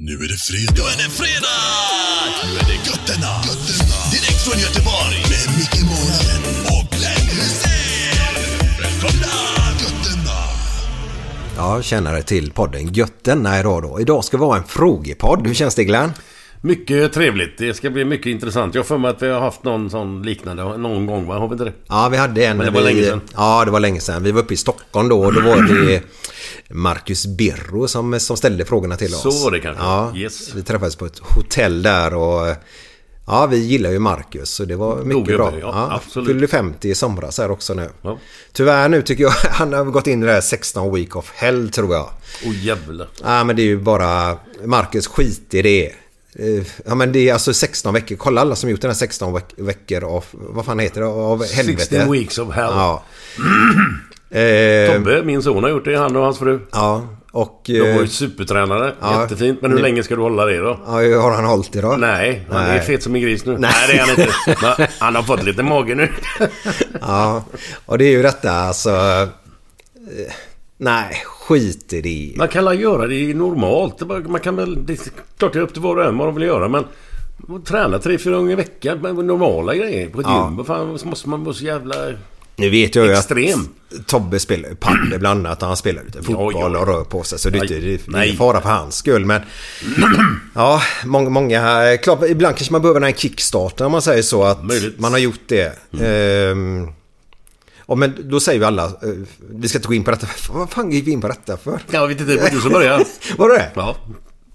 Nu är det fredag. Nu är det fredag! Nu är det götterna. götterna. Direkt från Göteborg. Med Micke Månaden och Glenn Hysén. Välkomna! Götterna. Ja, tjänare till podden Götterna idag då. Idag ska vi ha en frågepodd. Hur känns det Glenn? Mycket trevligt. Det ska bli mycket intressant. Jag har för mig att vi har haft någon sån liknande någon gång, va? Har vi inte det? Ja, vi hade en. Men det var vi, länge sedan. Ja, det var länge sedan. Vi var uppe i Stockholm då och då var det Marcus Birro som, som ställde frågorna till oss. Så var det kanske. Ja, Yes. vi träffades på ett hotell där och Ja, vi gillar ju Marcus så det var mycket gubbe, bra. ja, absolut. Fyllde 50 i somras här också nu. Ja. Tyvärr nu tycker jag han har gått in i det här 16 week of hell tror jag. Åh jävlar. Ja men det är ju bara Marcus skit i det. Eh, Ja men det är alltså 16 veckor. Kolla alla som gjort den här 16 veck- veckor av, vad fan heter det, av helvete. 16 weeks of hell. Ja. Eh, Tobbe, min son har gjort det. Han och hans fru. ja. Och... De var eh, ju supertränare. ja. Jättefint. Men hur Nu- länge ska du hålla det då? Ja, har han hållit idag? Nej, han är Nej. fet som en gris nu. Nej. Nej, det är han inte. Men han har fått lite mage nu. Ja. Och det är ju detta alltså... Nej, skit i det. Man kan väl göra det normalt. Man kan väl... Det är klart det är upp till var och en vad de vill göra men... Träna tre, fyra gånger i veckan med normala grejer på ett Ja. gym. Fan måste man vara så jävla... Nu vet jag ju Extrem. att Tobbe spelar padel bland annat. Han spelar lite fotboll Ja, ja. och rör på sig. Så det är inte Nej. det är Nej. ingen fara för hans skull. Men ja, många, många... Klart, ibland kanske man behöver den här kickstarten om man säger så. Att Möjligt. man har gjort det. Ehm, ja, men då säger vi alla... eh, vi ska inte gå in på detta. Vad fan gick vi in på detta för? Jag vet inte, det var du som började. Var det det? Ja.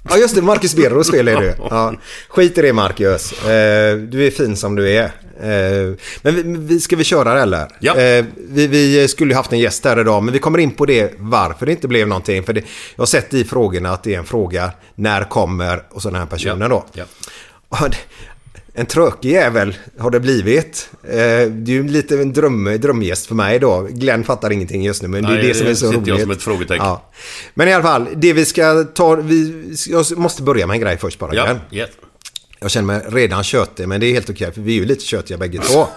Ja just det, Marcus Birro spelar du. Ja. Skit i det Marcus. Eh, du är fin som du är. Eh, men vi, vi, ska vi köra det eller? Ja. Vi, vi skulle ju haft en gäst här idag men vi kommer in på det varför det inte blev någonting. För det, jag har sett i frågorna att det är en fråga när kommer och sådana här personer då. Ja. En tråkig jävel har det blivit. Eh, det är ju lite en dröm, drömgäst för mig då. Glenn fattar ingenting just nu men det är Nej, det som är så roligt. jag som ett frågetecken. Ja. Men i alla fall, det vi ska ta... Vi, jag måste börja med en grej först bara Ja, Glenn. yes. Jag känner mig redan tjötig, men det är helt okej för vi är ju lite tjötiga bägge två.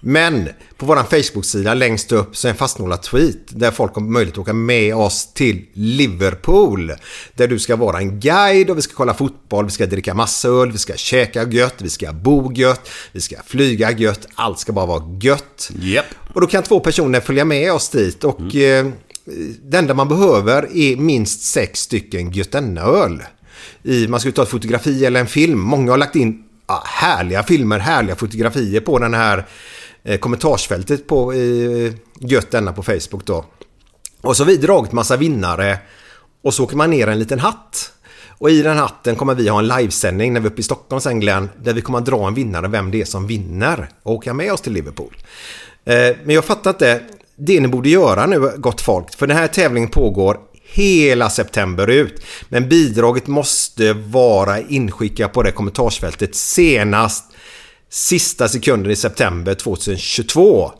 Men på vår Facebook-sida längst upp så är en fastnålad tweet där folk har möjlighet att åka med oss till Liverpool. Där du ska vara en guide och vi ska kolla fotboll, vi ska dricka massa öl, vi ska käka gött, vi ska bo gött, vi ska flyga gött, allt ska bara vara gött. Japp. Och då kan två personer följa med oss dit och eh, det enda man behöver är minst sex stycken Götene-öl. I, man skulle ta ett fotografi eller en film. Många har lagt in ja, härliga filmer, härliga fotografier på den här eh, kommentarsfältet på eh, denna på Facebook då. Och så har vi dragit massa vinnare och så åker man ner en liten hatt. Och i den hatten kommer vi ha en livesändning när vi är uppe i Stockholm sen Glenn. Där vi kommer att dra en vinnare, vem det är som vinner. Och åka med oss till Liverpool. Eh, Men jag fattar inte. Det ni borde göra nu, gott folk. För den här tävlingen pågår hela september ut. Men bidraget måste vara inskickat på det kommentarsfältet senast sista sekunden i september 2022.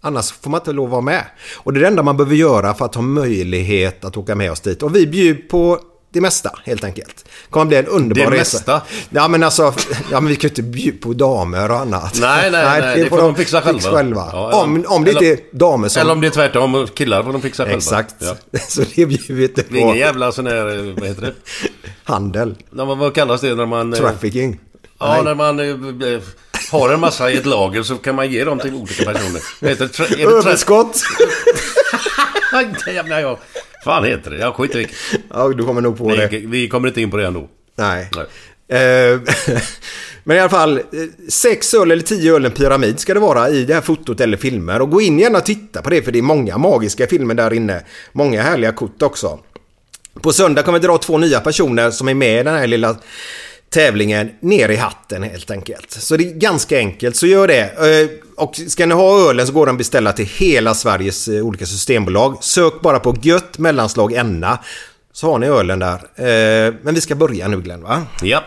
Annars får man inte lov att vara med. Och det är det enda man behöver göra för att ha möjlighet att åka med oss dit. Och vi bjuder på det mesta helt enkelt. Det kommer bli en underbar Det resa. mesta? Ja men alltså, ja, men vi kan ju inte bjuda på damer och annat. Nej, nej, nej, det får de fixa själva. Ja, eller- om, om det eller- inte är damer som... Eller om det är tvärtom, killar får de fixa själva. Exakt. Ja. Så det bjuder vi inte Det är ingen på. jävla sån här, vad heter det? Handel. Ja, vad, vad kallas det när man... eh, Trafficking. Ja, Nej. när man eh, eh, har en massa i ett lager så kan man ge dem till olika personer. Heter det? Är det Överskott. Jävlar. Fan heter det? Jag skiter i ja, du kommer nog på det. vi, vi kommer inte in på det ändå. Nej. Nej. Eh, Men i alla fall, eh, sex öl eller tio öl en pyramid ska det vara i det här fotot eller filmer. Och gå in gärna och titta på det för det är många magiska filmer där inne. Många härliga kort också. På söndag kommer vi dra två nya personer som är med i den här lilla tävlingen ner i hatten helt enkelt. Så det är ganska enkelt, så gör det. Eh, Och ska ni ha ölen så går den att beställa till hela Sveriges eh, olika systembolag. Sök bara på gött mellanslag enna så har ni ölen där. Eh, Men vi ska börja nu Glenn va? Ja.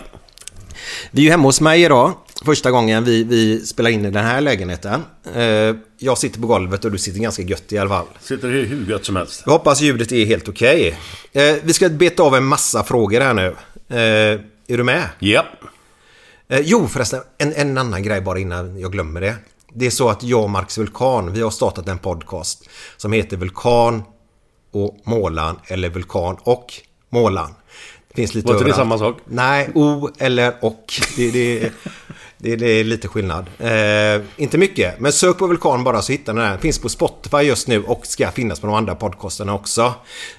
Vi är ju hemma hos mig idag. Första gången vi, vi spelar in i den här lägenheten. Jag sitter på golvet och du sitter ganska gött i alla fall. Sitter hur, gött som helst. Jag hoppas ljudet är helt okej. Eh, Vi ska beta av en massa frågor här nu. Är du med? Ja. Eh, Jo förresten, en, en annan grej bara innan jag glömmer det. Det är så att jag och Marcus Vulkan, vi har startat en podcast som heter Vulkan och Målan eller Vulkan och Målan. Det finns lite Var inte det samma sak? Nej, O eller och. Det, det, det, det är lite skillnad. Eh, inte mycket, men sök på Vulkan bara så hittar ni den. Finns på Spotify just nu och ska finnas på de andra podcasterna också.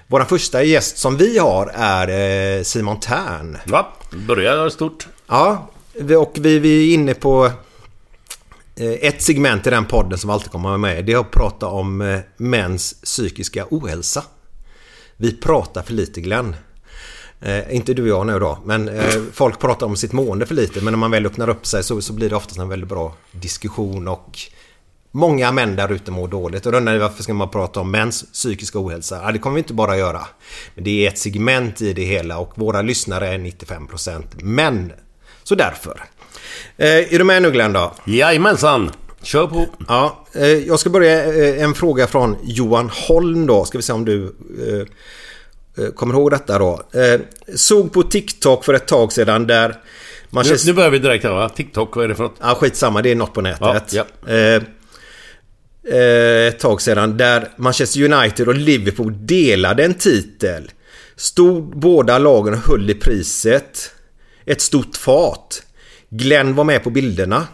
Vår första gäst som vi har är eh, Simon Tern. Va? Börjar stort. Ja, och vi, vi är inne på eh, ett segment i den podden som alltid kommer med. Det är att prata om eh, mäns psykiska ohälsa. Vi pratar för lite Glenn. Eh, inte du och jag nu då, men eh, folk pratar om sitt mående för lite. Men när man väl öppnar upp sig så, så blir det oftast en väldigt bra diskussion och Många män där ute mår dåligt och då undrar ni varför ska man prata om mäns psykiska ohälsa? Ja, det kommer vi inte bara göra. Men det är ett segment i det hela och våra lyssnare är 95% män. Så därför. Eh, är du med nu Glenn då? Jajamensan. Kör på. Ja, eh, jag ska börja eh, en fråga från Johan Holm då. Ska vi se om du eh, eh, kommer ihåg detta då. Eh, såg på TikTok för ett tag sedan där Nu, Manchester... nu börjar vi direkt här va? TikTok, vad är det för något? Ja, skitsamma. Det är något på nätet. Ja, Eh, eh, ett tag sedan där Manchester United och Liverpool delade en titel. Stod båda lagen och höll i priset. Ett stort fat. Glenn var med på bilderna.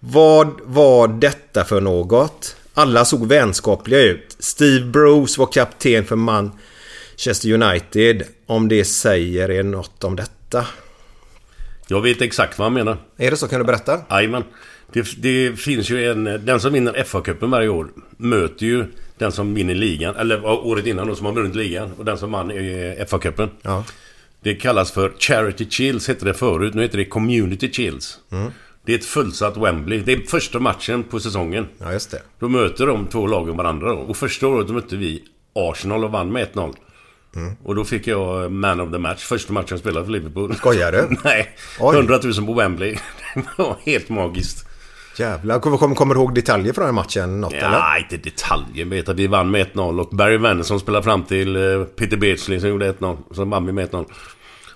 Vad var detta för något? Alla såg vänskapliga ut. Steve Bruce var kapten för Manchester United. Om det säger er något om detta. Jag vet exakt vad han menar. Är det så? Kan du berätta? Jajamän. Det, det finns ju en... Den som vinner FA-cupen varje år möter ju den som vinner ligan. Eller året innan då, som har vunnit ligan. Och den som vann eh, FA-cupen. Ja. Det kallas för Charity Chills, hette det förut. Nu heter det Community Chills. Det är ett fullsatt Wembley. Det är första matchen på säsongen. Ja, just det. Då möter de två lagen varandra då. Och första året mötte vi Arsenal och vann med 1-0. Och då fick jag Man of the Match. Första matchen jag spelade för Liverpool. Skojar du? Nej. Oj. 100 000 på Wembley. Det var helt magiskt. Jävlar. Kommer, kommer, du ihåg detaljer från den matchen? Något eller? Ja, inte detaljer. Jag vet att vi vann med 1-0 och Barry Vennerson spelade fram till eh, Peter Beardsley som gjorde 1-0. Så vann vi med 1-0.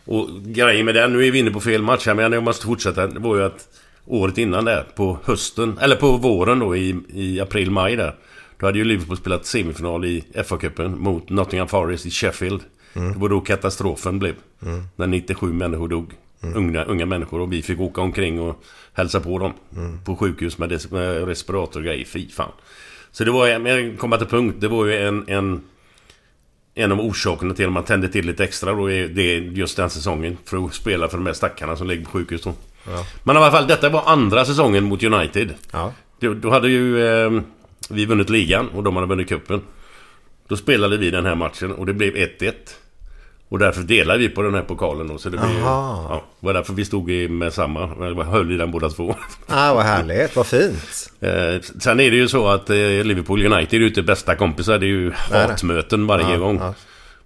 Och grejen med den, nu är vi inne på fel match här men jag måste fortsätta. Det var ju att året innan där, på hösten, eller på våren då i, i april, maj där. Då hade ju Liverpool spelat semifinal i FA-cupen mot Nottingham Forest i Sheffield. Det var då katastrofen blev. När 97 människor dog. Unga, unga människor och vi fick åka omkring och hälsa på dem. På sjukhus med, des- med respirator och grejer. Fy fan. Så det var, jag komma till punkt, det var ju en, en en av orsakerna till att man tände till lite extra då är det just den säsongen. För att spela för de här stackarna som ligger på sjukhus då. Men i alla fall, detta var andra säsongen mot United. Ja. Då, då hade ju eh, vi vunnit ligan och de hade vunnit cupen. Då spelade vi den här matchen och det blev 1-1. Och därför delade vi på den här pokalen då. Så det blev, ja, det var därför vi stod i med samma. höll i den båda två. Ah, vad härligt. Vad fint. Eh, sen är det ju så att eh, Liverpool United är ju inte bästa kompisar. Det är ju nej. hatmöten varje Ja, gång. ja.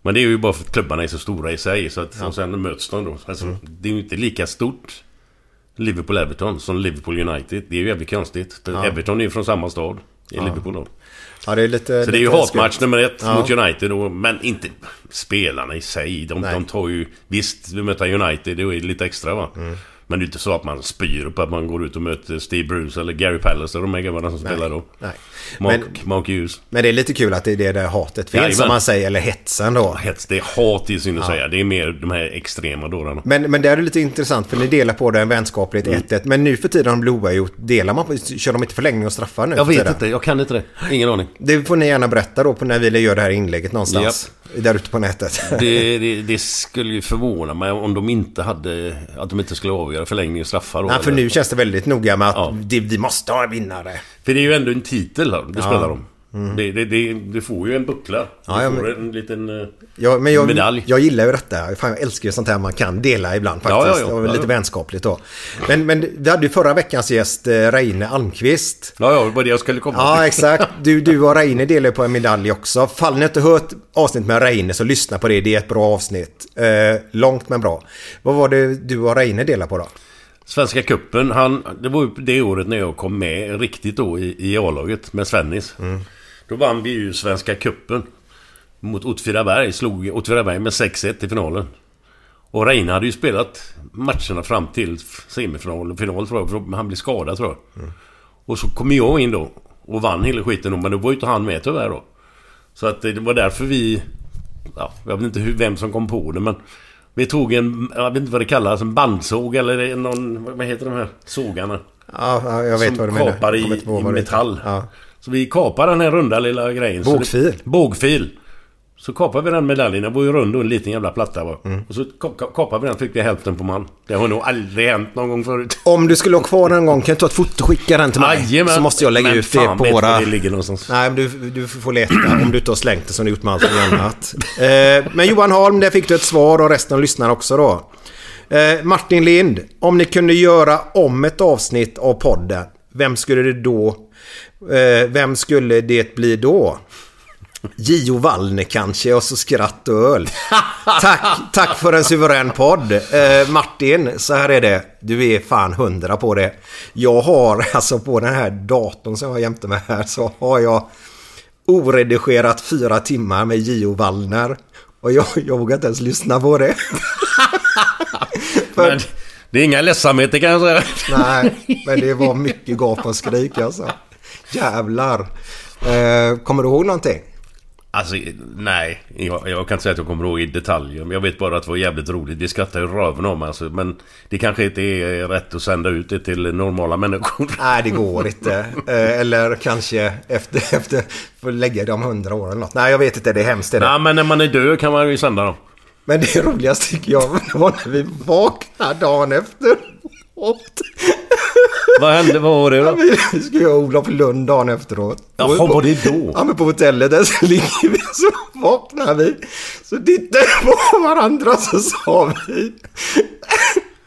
Men det är ju bara för att klubbarna är så stora i sig. Så att och sen möts de då. Alltså, Mm. Det är ju inte lika stort Liverpool-Everton som Liverpool United. Det är ju jävligt konstigt. För Everton är ju från samma stad i Liverpool då. Ja, det är lite... Så det är ju hatmatch nummer ett Ja. mot United då, men inte spelarna i sig. De, de tar ju... Visst, vi möter United, det är lite extra va. Mm. Men det är inte så att man spyr på att man går ut och möter Steve Bruce eller Gary Palace eller de här grabbarna som spelar då. Nej. Mark, Men, Mark Hughes. men det är lite kul att det är det där hatet finns, Jajamän. som man säger. Eller hetsen då. Hets, det är hat i synd att säga. Det är mer de här extrema dårarna. Men, men det är lite intressant för ni delar på det vänskapligt Mm. 1-1. Men nu för tiden har Blåa gjort, delar man på, kör de inte förlängning och straffar nu Jag vet inte, jag kan inte det. Ingen aning. Det får ni gärna berätta då på när vi gör det här inlägget någonstans. Där ute på nätet. Det, det, det skulle ju förvåna mig om de inte hade... Att de inte skulle avgöra förlängning och straffar då. Nej, för eller? nu känns det väldigt noga med att Ja. det, vi måste ha en vinnare. För det är ju ändå en titel här, det spelar de. Det, det, det, du får ju en buckla. Mm. Ja, du ja, får men- en liten... eh, Ja, men jag, Medalj. jag gillar ju detta. Fan, jag älskar ju sånt här man kan dela ibland faktiskt. ja, ja. Ja, lite vänskapligt då. Men, men vi hade ju förra veckans gäst, eh, Reine Almqvist. Ja, ja, det var det jag skulle komma Ja, exakt. Du, du och Reine delar ju på en medalj också. Fall ni inte hört avsnitt med Reine så lyssna på det. Det är ett bra avsnitt. Eh, långt men bra. Vad var det du och Reine delade på då? Svenska kuppen, han, det var ju det året när jag kom med riktigt då i, i A-laget med Svennis. Mm. Då vann vi ju Svenska kuppen mot Åtvidaberg. Slog Åtvidaberg med 6-1 i finalen. Och Reine hade ju spelat matcherna fram till semifinal och final tror jag. För han blev skadad tror jag. Mm. Och så kom jag in då och vann hela skiten då. Men då var ju inte han med tyvärr då. Så att det var därför vi... Ja, jag vet inte hur, vem som kom på det men... Vi tog en, jag vet inte vad det kallas, en bandsåg eller någon... Vad heter de här sågarna? Ja, ja, jag vet som vad du menar. kapar Jag i, i metall. Ja. Så vi kapar den här runda lilla grejen. Så Bågfil. Det, bågfil. Så kapar vi den medaljen. Den var ju rund och en liten jävla platta va. Mm. Och så ka- ka- kapar vi den fick vi hälften på man. Det har nog aldrig hänt någon gång förut. Om du skulle ha kvar den en gång, kan du ta ett foto och skicka den till mig? Jajamän. Så måste jag lägga Men ut det på våra... var det ligger någonstans. Nej, men du, du får leta om du inte har slängt det som du gjort med allt annat. Eh, men Johan Holm, där fick du ett svar och resten lyssnar också då. Eh, Martin Lind, om ni kunde göra om ett avsnitt av podden, vem skulle det då... Eh, vem skulle det bli då? Gio Wallner kanske och så skratt och öl. Tack, tack för en suverän podd. Eh, Martin, så här är det. Du är fan hundra på det. Jag har alltså på den här datorn som jag har jämte mig här så har jag oredigerat fyra timmar med Gio Wallner. Och jag, jag vågar inte ens lyssna på det. Men det är inga ledsamheter kan jag säga. nej, men det var mycket gap och skrik alltså. Jävlar. Eh, kommer du ihåg någonting? Alltså, nej. Jag, jag kan inte säga att jag kommer ihåg i detalj. Jag vet bara att det var jävligt roligt. Vi skrattade ju röven om alltså. Men det kanske inte är rätt att sända ut det till normala människor. Nej, det går inte. Eh, eller kanske efter, efter för lägga de hundra åren eller något. Nej, jag vet inte. Det är hemskt det där. Nej, men när man är död kan man ju sända dem. Men det roligaste tycker jag var när vi vaknade dagen efter. Vad hände? Vad var det då? Vi skulle göra Olof Lund dagen efteråt. Jaha, på- var det då? Ja, men på hotellet där så ligger vi så vaknar vi. Så tittar vi på varandra så sa vi...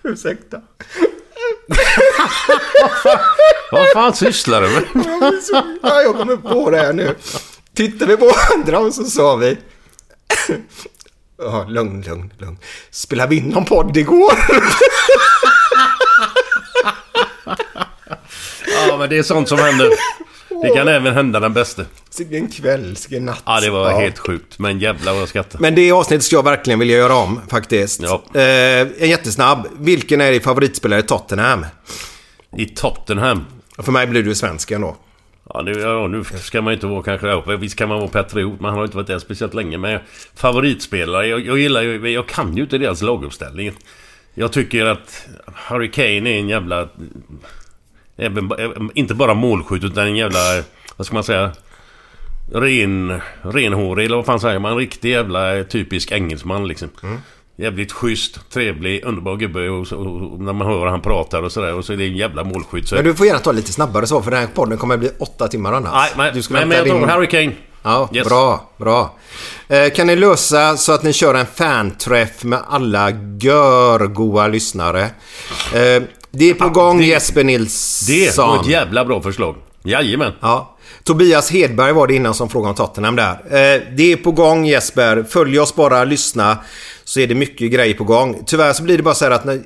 Ursäkta. Vad fan sysslar du med? Ja, jag kommer på det här nu. Tittar vi på varandra och så sa vi... Ja, lugn, lugn, lugn. Spelade vi in någon podd igår? Ja, men det är sånt som händer. Det kan även hända den bästa. Vilken kväll, vilken natt. Ja, det var helt sjukt. Men jävlar vad jag skrattade. Men det avsnittet ska jag verkligen vilja göra om faktiskt. Ja. Eh, en jättesnabb. Vilken är din favoritspelare i Tottenham? I Tottenham. För mig blir du svensken då. Ja, nu, ja, nu ska man ju inte vara kanske... Ja, visst kan man vara patriot, men han har inte varit där speciellt länge. Men favoritspelare, jag, jag gillar ju... Jag kan ju inte deras laguppställning. Jag tycker att Harry Kane är en jävla... Även, inte bara målskytt, utan en jävla... Vad ska man säga? Ren... Renhårig, eller vad fan säger man? En riktig jävla typisk engelsman liksom. Jävligt schysst, trevlig, underbar gubbe och, så, och när man hör han pratar och sådär. Och så är det en jävla målskytt. Så... Men du får gärna ta lite snabbare så för den här podden kommer att bli åtta timmar annars. Nej, men, du ska men, men jag din- Harry Kane. Ja, Yes. bra, bra. Eh, kan ni lösa så att ni kör en fanträff med alla görgoa lyssnare? Eh, det är på gång det- Jesper Nilsson. Det var ett jävla bra förslag. Jajamän. Ja. Tobias Hedberg var det innan som frågade om Tottenham där. Eh, det är på gång Jesper. Följ oss bara, lyssna. Så är det mycket grejer på gång. Tyvärr så blir det bara så här att när,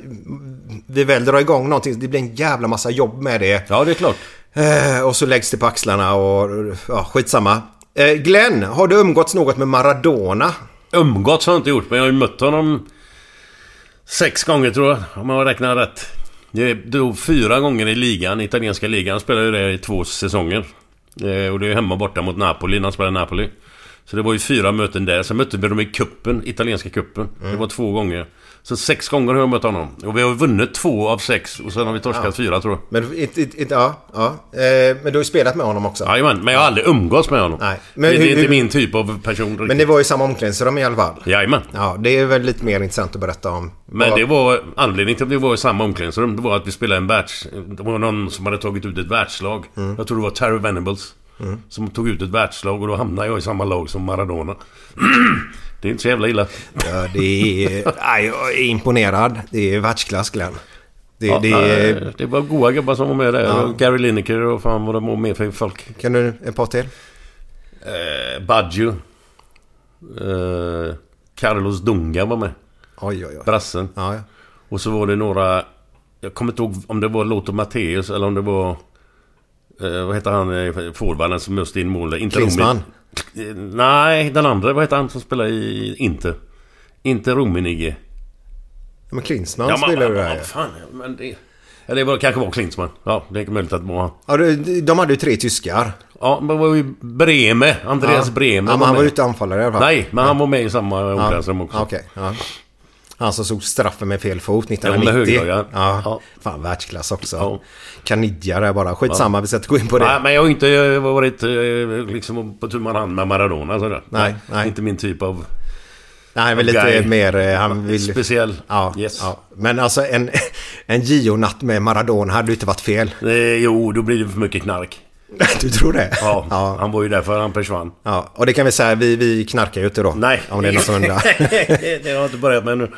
vi väl drar igång någonting, det blir en jävla massa jobb med det. Ja, det är klart. Eh, och så läggs det på axlarna och ja, skitsamma. Eh, Glenn, har du umgåtts något med Maradona? Umgåtts har jag inte gjort, men jag har ju mött honom sex gånger tror jag, om jag räknar rätt. Det drog fyra gånger i ligan, italienska ligan. Han spelade ju det i två säsonger. Eh, och det är hemma borta mot Napoli när han spelade i Napoli. Så det var ju fyra möten där. Sen mötte vi dem i kuppen, italienska kuppen. Det var två gånger. Så sex gånger har jag mött honom. Och vi har vunnit två av sex. Och sen har vi torskat fyra tror jag. Men, inte, inte, inte- ja, ja. Eh, men du har ju spelat med honom också. Jajamän, men jag har aldrig umgåtts med honom. Nej. Men det, hur- är inte hur- min typ av person Men det var ju samma omklädningsrum i alla fall. Jajamän. Ja, det är väl lite mer intressant att berätta om. Men det var anledningen till att vi var i samma omklädningsrum. Det var att vi spelade en världs... Det var någon som hade tagit ut ett världslag. Mm. Jag tror det var Terry Venables. Som tog ut ett världslag och då hamnade jag i samma lag som Maradona. det är inte så jävla illa. Ja, det är... Nej, jag är imponerad. Det är världsklass, Glenn. Det, Ja, det nej, det var goa gubbar som var med där. Ja. Gary Lineker och fan vad det var med för folk. Kan du ett par till? Eh, Baggio. Eh, Carlos Dunga var med. Oj, oj, oj. Brassen. Ja, ja. Och så var det några... Jag kommer inte ihåg om det var Lothar Matthäus eller om det var... Eh, vad heter han? eh, Forwarden som möste in mål? Inte Klinsmann. Romi- Eh, Nej, den andra. Vad heter han som spelar i Inter? Inte Rummenigge. Men Klinsmann men- spelar ju där vad fan, men det... Eller det var, kanske var Klinsmann. Ja, det är möjligt att det var han. Ja, de, de hade ju tre tyskar. Ja, men var ju Breme. Andreas ja. Breme Ja, men han var ju inte anfallare i alla fall. Nej, men han var med i samma Ja. omklädningsrum också. Okej, ja. Han som såg straffen med fel fot Ja, 1990. med högerögat. ja. Ja. Fan, världsklass också. Ja. Där bara. Skitsamma, vi ska inte gå in på det. Nej, men jag har inte eh, varit eh, liksom på tu man hand med Maradona sådär. Nej, nej. Inte min typ av Nej, han är lite mer... eh, Han vill... speciell. Ja, Yes. ja. Men alltså en, en Gio-natt med Maradona hade ju inte varit fel. Eh, jo, då blir det för mycket knark. Du tror det? Ja, ja. han var ju därför han försvann. ja. Och det kan vi säga, vi, vi knarkar ju inte då. Nej. Om det är någon som undrar. det har jag inte börjat med nu.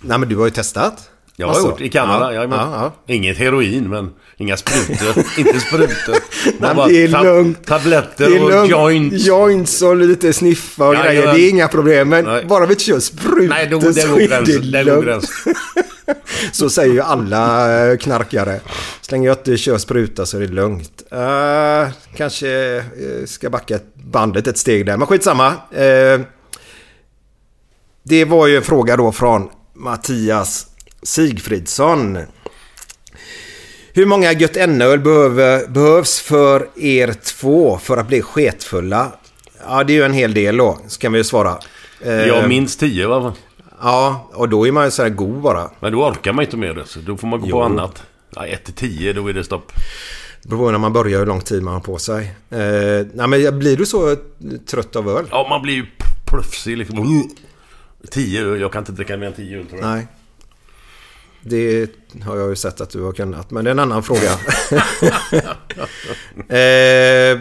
Nej, men du har ju testat. Jag har Alltså. gjort i Kanada, Ja, ja, ja. Inget heroin, men inga sprutor. inte sprutor. Nej, bara det är tab- lugnt. Tabletter Det är och lugnt. joints. Joints och lite sniffa och Ja, grejer. Det är inga problem. Men Nej. bara vi inte kör sprutor Nej, då, så där går är gränsen. det Där går lugnt. gränsen. Så säger ju alla eh, knarkare. Så länge jag inte kör spruta så är det lugnt. Uh, kanske eh, ska backa bandet ett steg där. Men skitsamma. Uh, det var ju en fråga då från Mattias Sigfridsson. Hur många gött öl behövs för er två för att bli sketfulla? Ja, det är ju en hel del då, ska vi ju svara. Jag minst tio va? Ja, och då är man ju så här god bara. Men då orkar man inte med det. Så då får man gå Jo. på annat. Ja, 1 till 10, då är det stopp. Det beror när man börjar hur lång tid man har på sig. Eh, nej, men blir du så trött av öl? Ja, man blir ju plufsig liksom. 10 jag kan inte dricka mer än 10 öl tror jag. Nej. Det har jag ju sett att du har kunnat, men det är en annan fråga. eh,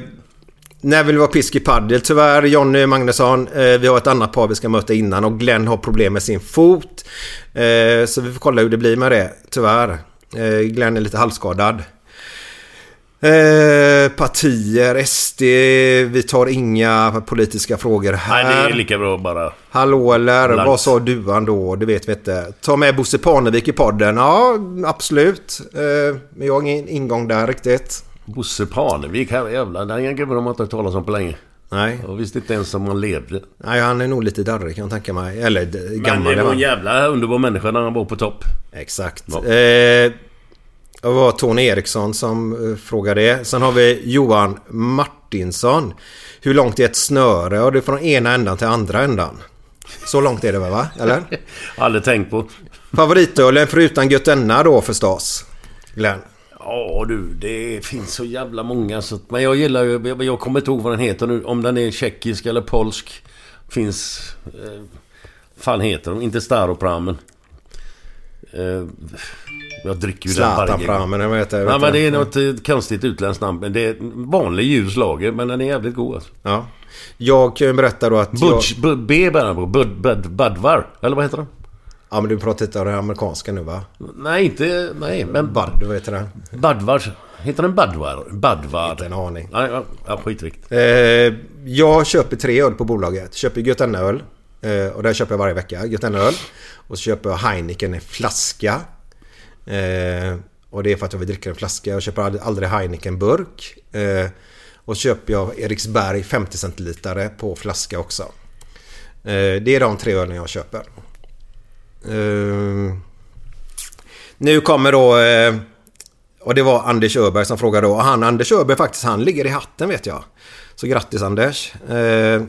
när vill vi vara pisk i padel? Tyvärr, Jonny Magnusson. Eh, vi har ett annat par vi ska möta innan och Glenn har problem med sin fot. Eh, så vi får kolla hur det blir med det, tyvärr. Eh, Glenn är lite halvskadad. Eh, partier, SD, vi tar inga politiska frågor här. Nej, det är lika bra bara. Hallå eller Blankt. vad sa duan då? Det vet vi inte. Ta med Bosse Parnevik i podden. Ja, absolut. Eh, men jag har ingen ingång där riktigt. Bosse Parnevik, här jävlar. Den gubben har man inte hört talas om på länge. Nej. Jag visste inte ens om han levde. Nej, han är nog lite darrig kan jag tänka mig. Eller d- Men gammal. det är var en jävla underbar människa när han var på topp. Exakt. Ja. Eh, det var Tony Eriksson som eh, frågade det. Sen har vi Johan Martinsson. Hur långt är ett snöre? Ja, det är från ena ändan till andra ändan. Så långt är det väl va? Eller? Aldrig tänkt på. Favoritölen förutom Göttenna då förstås. Glenn. Ja du, det finns så jävla många så att, Men jag gillar ju... Jag, jag kommer inte ihåg vad den heter nu. Om den är tjeckisk eller polsk. Finns... Eh, fan heter de? Inte Staropramen. Eh, jag dricker ju den varje eller vad heter det? Nej Vet men det är något eh, konstigt utländskt namn. Men det är en vanlig ljus lager. Men den är jävligt god alltså. Ja. Jag kan ju berätta då att jag... Budge, B bär den på. Bud, bud, Budvar. Eller vad heter den? Ja men du pratar inte av det amerikanska nu va? Nej inte... Nej men... Bud, vad heter det? Budvar. Heter den Budvar? Budvar? Inte en aning. Nej, ja, ja, skitvikt. Eh, jag köper tre öl på bolaget. Köper Götene-öl. Eh, och där köper jag varje vecka. Götene-öl. Och så köper jag Heineken i flaska. Eh, och det är för att jag vill dricka en flaska. Jag köper ald- aldrig Heineken burk. Eh, och så köper jag Eriksberg 50 centilitare på flaska också. Eh, det är de tre ölen jag köper. Uh, nu kommer då... Uh, och det var Anders Öberg som frågade då. Och han, Anders Öberg faktiskt, han ligger i hatten vet jag. Så grattis Anders. Uh,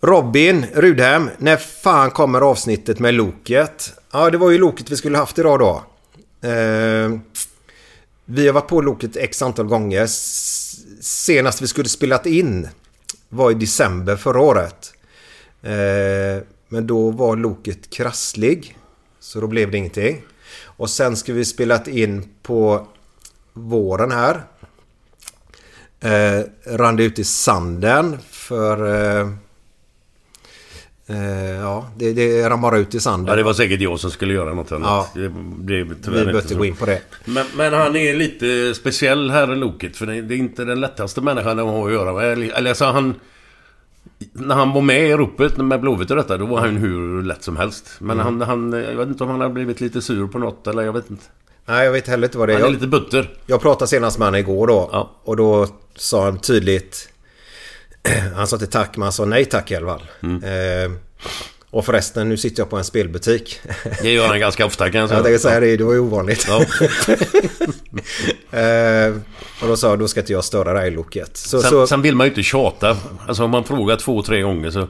Robin Rudhem, när fan kommer avsnittet med Loket? Ja, det var ju Loket vi skulle haft idag då. Vi har varit på Loket x antal gånger. Senast vi skulle spelat in var i december förra året. Men då var Loket krasslig. Så då blev det ingenting. Och sen ska vi spelat in på våren här. Eh, rann det ut i sanden för... Eh, eh, ja, det, det rann bara ut i sanden. Ja, det var säkert jag som skulle göra något annat. Ja. Det blev vi tyvärr inte behöver så. gå in på det. Men, men han är lite speciell här i Loket. För det, det är inte den lättaste människan att ha att göra med. Eller eller alltså han... När han var med i ropet med Blåvitt och detta, då var han hur lätt som helst. Men Mm. han, han... Jag vet inte om han har blivit lite sur på något, eller jag vet inte. Nej, jag vet heller inte vad det är. Han är Jag, lite butter. jag pratade senast med honom igår då. Ja. Och då sa han tydligt... Han sa inte tack, men han sa nej tack i alla fall. Mm. Eh, och förresten, nu sitter jag på en spelbutik. Det gör han ganska ofta kan jag säga. Jag tänkte säga det, det var ju ovanligt. Ja. eh, och då sa jag, då ska inte jag störa dig Loket. Så, Sen, så, sen vill man ju inte tjata. Alltså om man frågar två, tre gånger så...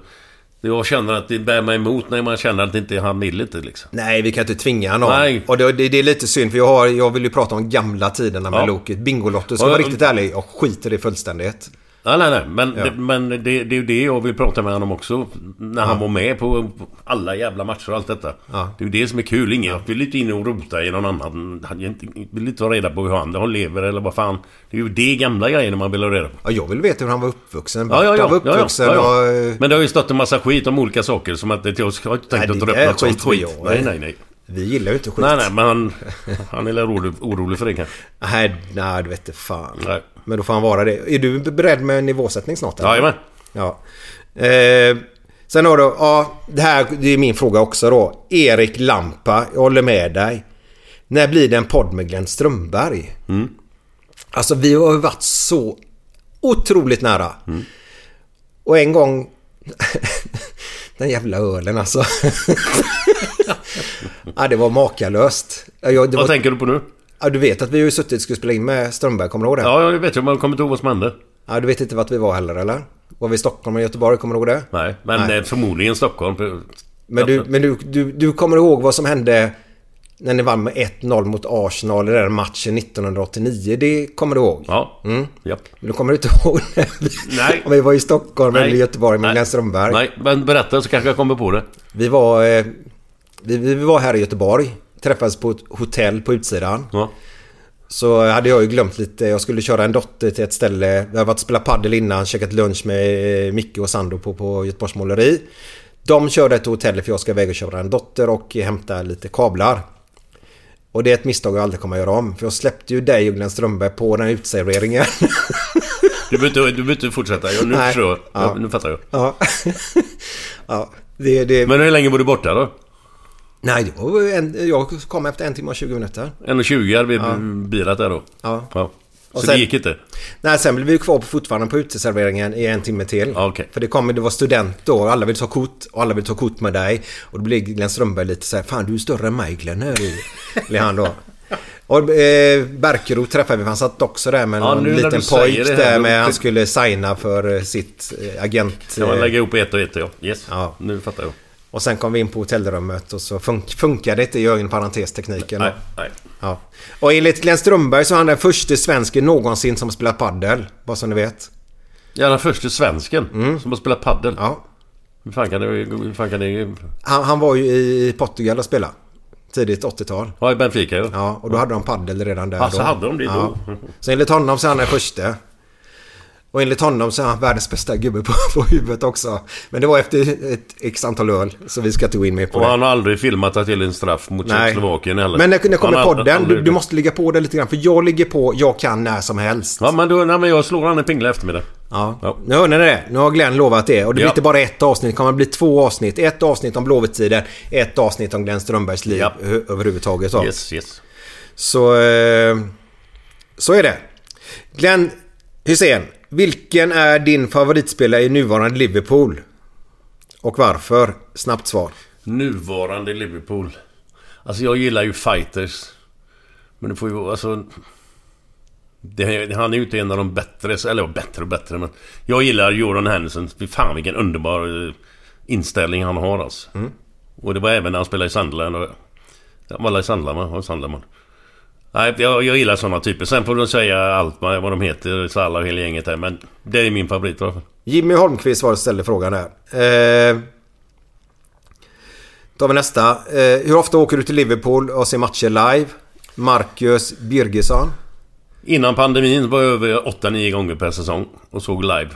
Jag känner att det bär mig emot när man känner att det inte han vill inte liksom. Nej, vi kan inte tvinga någon. Nej. Och det, det, det är lite synd för jag, har, jag vill ju prata om gamla tiderna med Ja. Loket. Bingolotto, ska Ja, jag vara riktigt ärlig. Jag skiter i fullständigt. Ja, nej, nej. Men, Ja. det, men det, det är ju det jag vill prata med honom också. När han var med på, alla jävla matcher och allt detta. Ja. Det är ju det som är kul. Ingen jag vill inte in och rota i någon annan. Han vill inte ha reda på hur han, han lever eller vad fan. Det är ju det gamla grejerna man vill ha reda på. Ja, jag vill veta hur han var uppvuxen. Ja, ja, ja. var ja, ja, uppvuxen ja, ja. och... eh, Men det har ju stått en massa skit om olika saker. Som att jag har inte tänkt Nej, att det upp något skit skit. jag, Nej, nej, nej. Vi gillar ju inte skit. Nej, nej, men han, han är väl orolig, orolig för det kanske. Nej, nej, du vet inte fan. Nej. Men då får han vara det. Är du beredd med en nivåsättning snart? eller? Jajamän. Ja. Eh, sen har du, ja, det här det är min fråga också då. Erik Lampa, jag håller med dig. När blir det en podd med Glenn Strömberg? Mm. Alltså vi har varit så otroligt nära. Mm. Och en gång... Den jävla ölen alltså. ja, det var makalöst. Ja, Jag, det Vad var, tänker du på nu? Ja, du vet att vi har ju suttit och skulle spela in med Strömberg, kommer du ihåg det? Ja, jag vet ju. Man kommer inte ihåg vad som hände. Ja, du vet inte vart vi var heller eller? Var vi i Stockholm och Göteborg, kommer du ihåg det? Nej, men Nej. eh, förmodligen Stockholm. Men, du, men du, du, du kommer ihåg vad som hände när ni vann med 1-0 mot Arsenal i den matchen 1989? Det kommer du ihåg? Ja. Mm. ja. Men du kommer inte ihåg när vi, Nej. om vi var i Stockholm eller i Göteborg med Nej. Glenn Strömberg? Nej, men berätta så kanske jag kommer på det. Vi var, eh, vi, vi var här i Göteborg. Träffades på ett hotell på utsidan. Ja. Så hade jag ju glömt lite. Jag skulle köra en dotter till ett ställe. Jag har varit och spelat padel innan. Käkat lunch med eh, Micke och Sando på, på Göteborgs Måleri. De körde till hotellet för jag ska iväg och köra en dotter och hämta lite kablar. Och det är ett misstag jag aldrig kommer att göra om. För jag släppte ju dig och Glenn Strömberg på den här utserveringen. Du behöver inte, du inte fortsätta. Jag, nu Nej. förstår jag. Ja. Ja. Nu fattar jag. ja. ja. Det, det... Men hur länge var du borta då? Nej, det var en, jag kom efter en timme och 20 minuter. 1.20 hade vi bilat där då. Ja. ja. Så Och sen- det gick inte? Nej, sen blev vi kvar på fortfarande på uteserveringen i en timme till. Ja, okej. För det kom, det var student då och alla ville ta kort och alla ville ta kort med dig. Och då blev Glenn Strömberg lite så här, Fan du är större än mig Glenn? Blev han då. Och eh, Berkerot träffade vi, han satt också där med Ja, när liten pojk här, där med han skulle signa för eh, sitt eh, agent... Kan man lägga ihop ett och ett ja. Yes. Ja. Nu fattar jag. Och sen kom vi in på hotellrummet och så fun funkade inte gör en parentestekniken. Nej, nej. Ja. Och enligt Glenn Strömberg så är han den första svensken någonsin som spelat paddel. Bara så ni vet. Är den första svensken som har spelat padel. Mm. Ja. Hur fan kan det... Hur fan kan det... Han, han var ju i Portugal och spelade. Tidigt 80-tal. Ja, i Benfica ja. Ja, och då hade de paddel redan där Ja, så då. hade de det då. Så enligt honom så är han den första. Och enligt honom så är han världens bästa gubbe på, på huvudet också. Men det var efter ett x antal öl. Så vi ska inte gå in mer på Och det. han har aldrig filmat att till en straff mot. Tjeckoslovakien heller. Men när, när kommer Han podden? aldrig- Du, du måste ligga på det lite grann. För jag ligger på, jag kan när som helst. Ja, men, då, nej, men jag slår han en pingla i eftermömiddag. Ja. Ja. Nu hör ni det. Nu har Glenn lovat det. Och det blir Ja. inte bara ett avsnitt. Det kommer att bli två avsnitt. Ett avsnitt om Blåvitt-tiden. Ett avsnitt om Glenn Strömbergs liv Ja. överhuvudtaget. Då. Yes, yes. Så, eh, så är det. Glenn Hussein, vilken är din favoritspelare i nuvarande Liverpool? Och varför? Snabbt svar. Nuvarande Liverpool. Alltså jag gillar ju fighters. Men det får ju alltså... Det, han är ju inte en av de bättre, eller bättre och bättre men... Jag gillar Jordan Henderson. Fy fan vilken underbar eh, inställning han har alltså. Och det var även när han spelade i Sunderland och... Ja, var i Sunderland va? Var Sunderland. Nej, jag, jag gillar sådana typer. Sen får du säga allt vad de heter, Salah och hela gänget där. Men det är min favorit i alla fall. Jimmy Holmqvist var och ställde frågan där. Eh, tar vi nästa. Eh, hur ofta åker du till Liverpool och ser matcher live? Marcus Birgersson. Innan pandemin var jag över 8-9 gånger per säsong och såg live.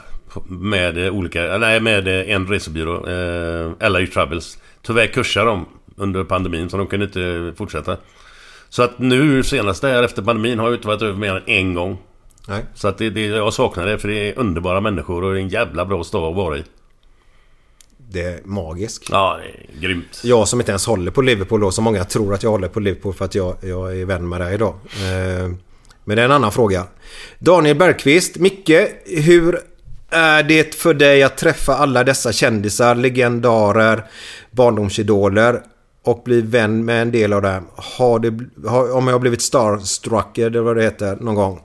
Med eh, olika, nej med eh, en resebyrå, eh, LA Travels. Tyvärr kursade de under pandemin så de kunde inte fortsätta. Så att nu senast där efter pandemin har jag inte varit över mer än en gång. Nej. Så att det, det, jag saknar det för det är underbara människor och det är en jävla bra stad att vara i. Det är magiskt. Ja, det är grymt. Jag som inte ens håller på Liverpool då, så många tror att jag håller på Liverpool för att jag, jag är vän med dig idag. Eh, men det är en annan fråga. Daniel Bergqvist, Micke, hur är det för dig att träffa alla dessa kändisar, legendarer, barndomsidoler och bli vän med en del av dem? Har det, har, om jag har blivit starstruck, eller vad det heter, någon gång?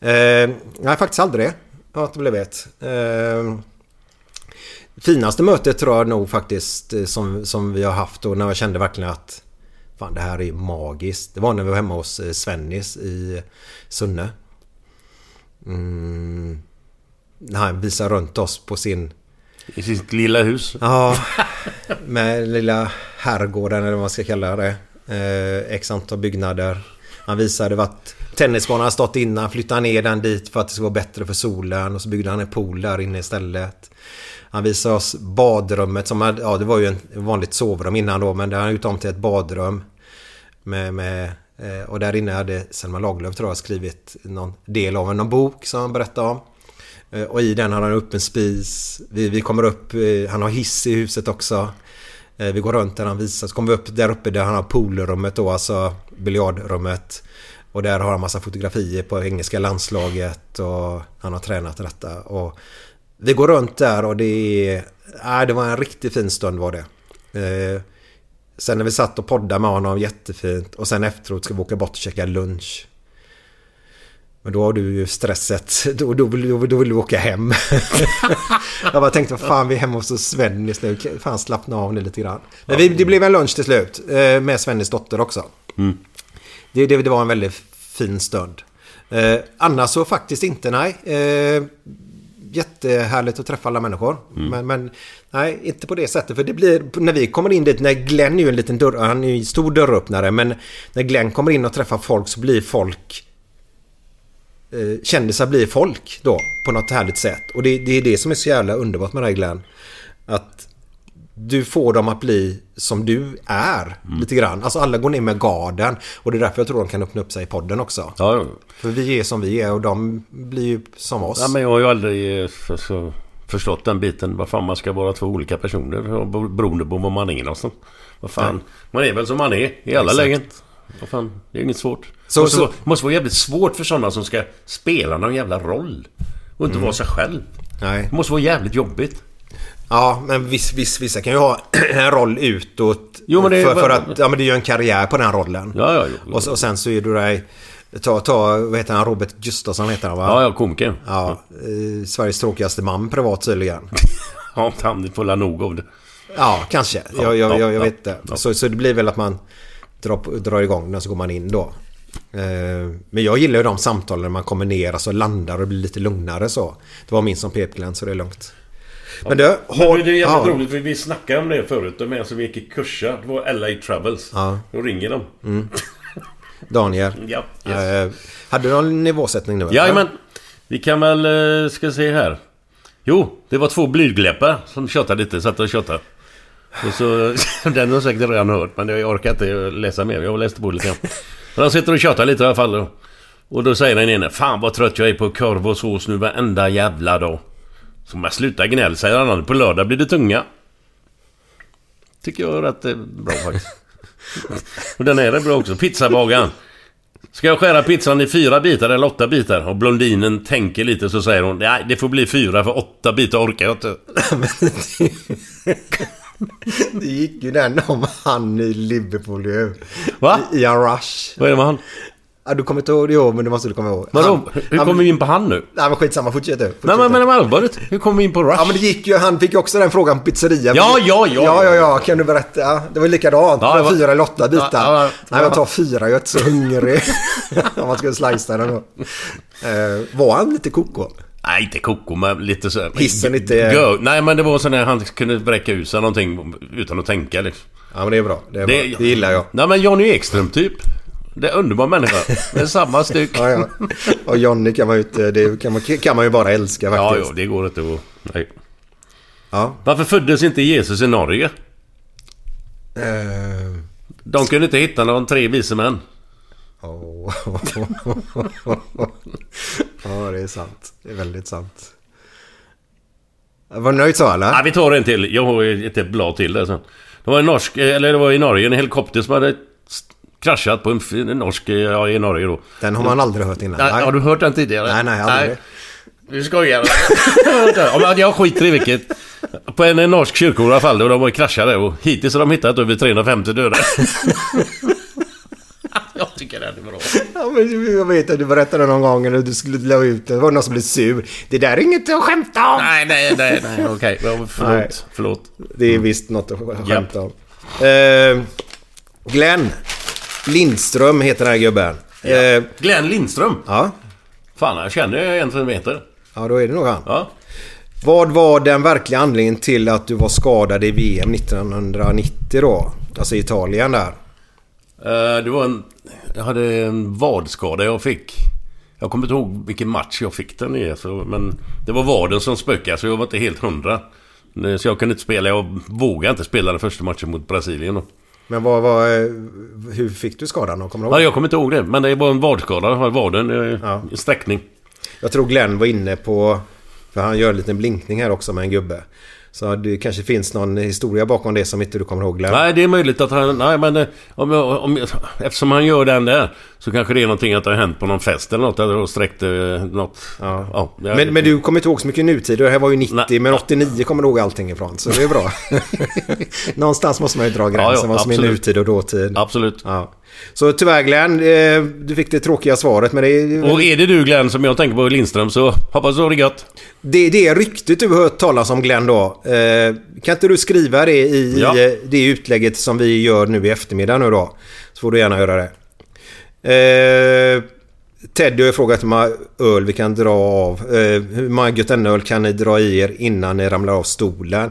Eh, nej, faktiskt aldrig. Jag har inte blivit. Eh, finaste mötet tror jag nog faktiskt eh, som, som vi har haft och när jag kände verkligen att Fan det här är magiskt. Det var när vi var hemma hos eh, Svennis i Sunne. Mm. När han visade runt oss på sin... I sitt lilla hus. Ja, med lilla herrgården eller vad man ska kalla det. Eh, X antal byggnader. Han visade vart tennisbanan hade stått innan. Flyttade ner den dit för att det skulle vara bättre för solen. Och så byggde han en pool där inne istället. Han visade oss badrummet som hade, ja det var ju en vanligt sovrum innan då men det har han gjort om till ett badrum. Med, med, eh, och där inne hade Selma Lagerlöf tror jag skrivit någon del av någon bok som han berättade om. Eh, och i den har han upp en spis. Vi, vi kommer upp, eh, han har hiss i huset också. Eh, vi går runt där han visar. Så kommer vi upp där uppe där han har poolrummet då, alltså biljardrummet. Och där har han massa fotografier på engelska landslaget och han har tränat detta. Och vi går runt där och det är... Äh, det var en riktigt fin stund var det. Eh, sen när vi satt och poddade med honom, jättefint. Och sen efteråt ska vi åka bort och käka lunch. Men då har du ju stresset. Då, då, vill, då, då vill du åka hem. jag bara tänkte, fan vi är hemma hos Svennis nu. Fan slappna av nu lite grann. Men vi, det blev en lunch till slut. eh, Med Svennis dotter också. Det, det, det var en väldigt fin stund. Eh, annars så faktiskt inte, nej. Eh, jättehärligt att träffa alla människor. Men, men nej, inte på det sättet. För det blir, när vi kommer in dit, när Glenn är ju en liten dörr, han är ju en stor dörröppnare. Men när Glenn kommer in och träffar folk så blir folk eh, kändisar blir folk då på något härligt sätt. Och det, det är det som är så jävla underbart med dig Glenn. Att du får dem att bli som du är lite grann. Alltså alla går ner med garden. Och det är därför jag tror de kan öppna upp sig i podden också. Ja. För vi är som vi är och de blir ju som oss. Ja, men jag har ju aldrig eh, för, så, förstått den biten. Vad fan man ska vara två olika personer beroende på var man är någonstans. Vad fan. Man är väl som man är i alla Exakt. lägen. Vad fan. Det är inget svårt. Så- måste, så- Vara, måste vara jävligt svårt för sådana som ska spela någon jävla roll. Och inte vara sig själv. Nej. Det måste vara jävligt jobbigt. Ja, men viss, viss, vissa kan ju ha en roll utåt. Jo, det för, för att ja, men är ju en karriär på den rollen. Ja, ja, jo. Och, så- och sen så är du dig... Ta, ta, vad heter han? Robert Gustafsson heter han va? Ja, ja, komiker. Ja, eh, Sveriges tråkigaste man privat tydligen. Ja, han får la nog av det. Ja, kanske. Jag, jag, ja, jag, jag ja, vet inte. Så, så det blir väl att man drar, drar igång den så går man in då. Eh, Men jag gillar ju de samtalen när man kommer ner, alltså landar och blir lite lugnare så. Det var min som pep så det är lugnt. Men du, har... Men det är jävligt ja, roligt för vi snackade om det förut. De är som vi gick i kurser. Det var LA Travels. Ja. Då ringer de. Daniel. Ja, yes. Eh, hade du någon nivåsättning nu? eller? Jajamän. Vi kan väl... eh, Ska se här. Jo, det var två blygdläppar som tjatade lite. Satt och tjatade. Och så... Den har jag säkert redan hört. Men jag orkar inte läsa mer. Jag läste på lite grann. Men de sitter och tjatar lite i alla fall. Och då säger den ene. Fan vad trött jag är på korv och sås nu varenda jävla dag. Så man slutar gnäll, säger andra. På lördag blir det tunga. Tycker jag är rätt eh, bra faktiskt. Och den är rätt bra också. Pizzabagaren. Ska jag skära pizzan i fyra bitar eller åtta bitar? Och blondinen tänker lite så säger hon Nej, det får bli fyra för åtta bitar orkar jag inte. Det gick ju den om han i Liverpool ju. Va? I, I en rush. Vad är det med han? Ja, du kommer inte ihåg det, jo, men det måste du komma ihåg. Vadå? Hur kommer vi in på han nu? Nej men skitsamma, fortsätt du. Nej men, men allvarligt, hur kommer vi in på Rush? Ja men det gick ju, han fick ju också den frågan på pizzerian. Ja, ja, ja. Ja, ja, ja. Kan du berätta? Det var likadant. Ja, det var- fyra eller åtta bitar. Ja, ja, Nej, jag tar fyra. Jag är inte så hungrig. Om man skulle slicea den då. Eh, var han lite koko? Nej, inte koko, men lite så... Hissen lite- Gö- Nej, men det var så när han kunde bräcka ut sig någonting utan att tänka liksom. Ja men det är bra. Det, är bra. det gillar jag. Nej, men Johnny Ekström typ. Det är underbar människa. Det är samma styck. Ja, ja. Och Johnny kan man ju inte, det kan man, kan man ju bara älska Ja, faktiskt. ja, det går inte att... Nej. Ja. Varför föddes inte Jesus i Norge? Eh, De kunde inte hitta någon tre vise män. Åh. ja, det är sant. Det är väldigt sant. Var nöjd så eller? Ja, vi tar en till. Jag har ett blad till där sen. Det var en norsk, eller det var i Norge, en helikopter som hade kraschat på en, norsk, ja i Norge då. Den har man aldrig hört innan. Nej, har du hört den tidigare? Nej, nej, aldrig. Du skojar. ja, jag skiter i vilket. På en norsk kyrkogård i alla fall, och de var kraschade och hittills har de hittat över 350 döda. jag tycker det är bra. Ja, men jag vet att du berättade någon gång när du skulle la ut det. Var någon som blev sur. Det där är inget att skämta om. Nej, nej, nej, nej, okej. Ja, Nej. Förlåt, förlåt. Det är visst något att skämta om. Eh, Glenn Lindström heter den här gubben. Eh, Glenn Lindström. ja. Fan, jag känner en som heter. ja, då är det nog han. Ja. Vad var den verkliga anledningen till att du var skadad i VM 1990 då? Alltså i Italien där. Eh, Det var en... Jag hade en vadskada jag fick. Jag kommer inte ihåg vilken match jag fick den i. Så, men det var vaden som spökade så jag var inte helt hundra. Så jag kunde inte spela. Jag vågade inte spela den första matchen mot Brasilien. då. Men vad var... eh, Hur fick du skadan då? Kommer du ihåg? Ja, jag kommer inte ihåg det. Men det var en vadskada. Vaden. eh, Ja. Sträckning. Jag tror Glenn var inne på... För han gör en liten blinkning här också med en gubbe. Så det kanske finns någon historia bakom det som inte du kommer ihåg Glenn. Nej, det är möjligt att han... Nej, men eh, om om eftersom han gör den där så kanske det är någonting att det har hänt på någon fest eller något. Eller då sträckte eh, något. Ja. jag- Men, men du kommer inte ihåg så mycket nutid. Det här var ju 90 Nej. men 89 kommer du ihåg allting ifrån. Så det är bra. Någonstans måste man ju dra gränsen Ja, ja, vad som är nutid och dåtid. Absolut. Ja. Så tyvärr Glenn, eh, du fick det tråkiga svaret men det är, Och är det du Glenn som jag tänker på Lindström så hoppas du har det gött. det, det är ryktet du har hört talas om Glenn då. Eh, kan inte du skriva det i, Ja. eh, det utlägget som vi gör nu i eftermiddag nu då? Så får du gärna göra det. Eh, Teddy har frågat hur många öl vi kan dra av. Eh, hur många Göteborg-öl kan ni dra i er innan ni ramlar av stolen?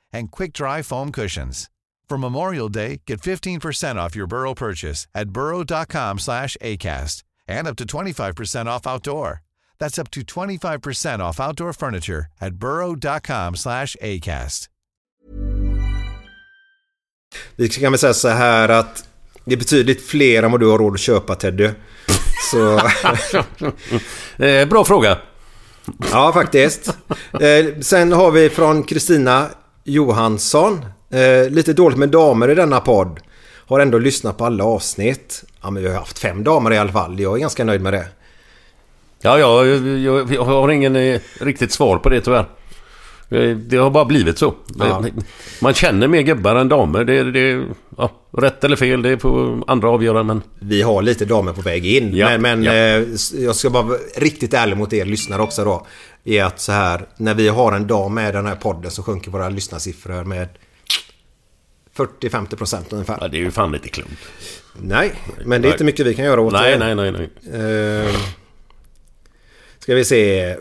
and quick-dry foam cushions. For Memorial Day, get 15% off your Burrow purchase at burrow.com/acast and up to 25% off outdoor. That's up to 25% off outdoor furniture at burrow.com/acast. Vi kan väl säga så här att det är betydligt fler än vad du har råd att köpa Teddy. Så Eh, bra fråga. Ja, faktiskt. Eh, sen har vi från Kristina Johansson. Eh, lite dåligt med damer i denna podd. Har ändå lyssnat på alla avsnitt. Ja, men vi har haft fem damer i alla fall. Jag är ganska nöjd med det. Ja, ja jag, jag, jag har ingen eh, riktigt svar på det tyvärr. Eh, Det har bara blivit så. Ja. Man känner mer gubbar än damer. Det, det, ja, rätt eller fel, det får andra avgöra. Men Vi har lite damer på väg in. Ja, men men eh, jag ska vara riktigt ärlig mot er lyssnare också då. Är att så här, när vi har en dam med den här podden så sjunker våra lyssnarsiffror med 40-50% ungefär. ja, det är ju fan lite klokt. Nej, men det är inte mycket vi kan göra åt Nej, det. nej, nej, nej. Eh, ska vi se.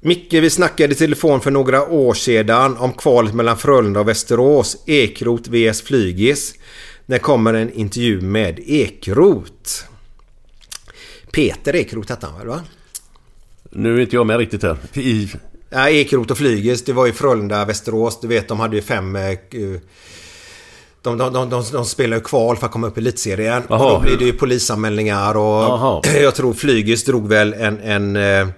Micke, vi snackade i telefon för några år sedan om kvalet mellan Frölunda och Västerås. Ekrot vs Flygis. När kommer en intervju med Ekrot? Peter Ekrot hette han väl va? Nu är inte jag med riktigt här. I, Ja, Ekrot och Flygis, det var ju Frölunda, Västerås. Du vet, de hade ju fem... eh, De, de, de, de, de spelar ju kval för att komma upp i elitserien. Jaha. och då blir det ju polisanmälningar och... Jaha. Jag tror Flygis drog väl en, en eh,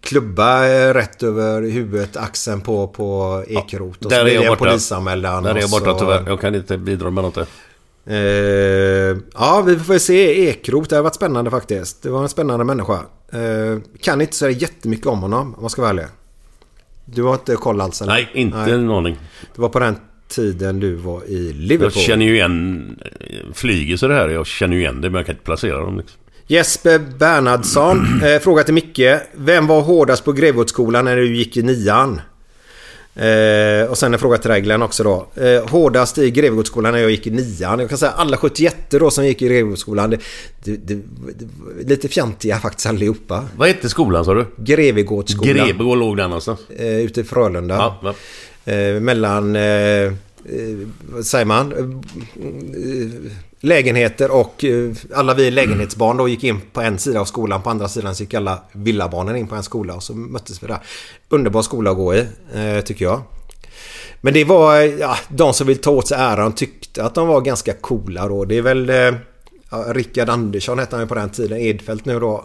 klubba eh, rätt över huvudet, axeln på, på Ekrot. Och där så är jag borta. polisanmälan. där är jag borta så- tyvärr. Jag kan inte bidra med något där. Eh, ja, vi får se. Ekrot, det har varit spännande faktiskt. Det var en spännande människa. Eh, kan inte säga jättemycket om honom, om man ska vara ärlig. Du har inte koll alls eller? Nej, inte en aning. Det var på den tiden du var i Liverpool. Jag känner ju igen eh, Flygis och det här. Jag känner ju igen det men jag kan inte placera dem. Liksom. Jesper Bernhardsson. Eh, fråga till Micke. Vem var hårdast på Grevegodsskolan när du gick i nian? Eh, och sen en fråga till dig Glenn också då. Eh, hårdast i Grevegodsskolan när jag gick i nian. Jag kan säga alla 71 då som gick i Grevegodsskolan. Det, det, det, det, lite fjantiga faktiskt allihopa. Vad hette skolan sa du? Grevegårdsskolan. Grebe låg den någonstans? Eh, ute i Frölunda. Ja, ja. Eh, mellan... Eh, eh, vad säger man? Eh, lägenheter och eh, alla vi lägenhetsbarn då gick in på en sida av skolan. På andra sidan så gick alla villabarnen in på en skola och så möttes vi där. Underbar skola att gå i, eh, tycker jag. Men det var, ja, de som vill ta åt sig äran tyckte att de var ganska coola då. Det är väl eh, ja, Rickard Andersson hette han ju på den tiden, Edfält nu då.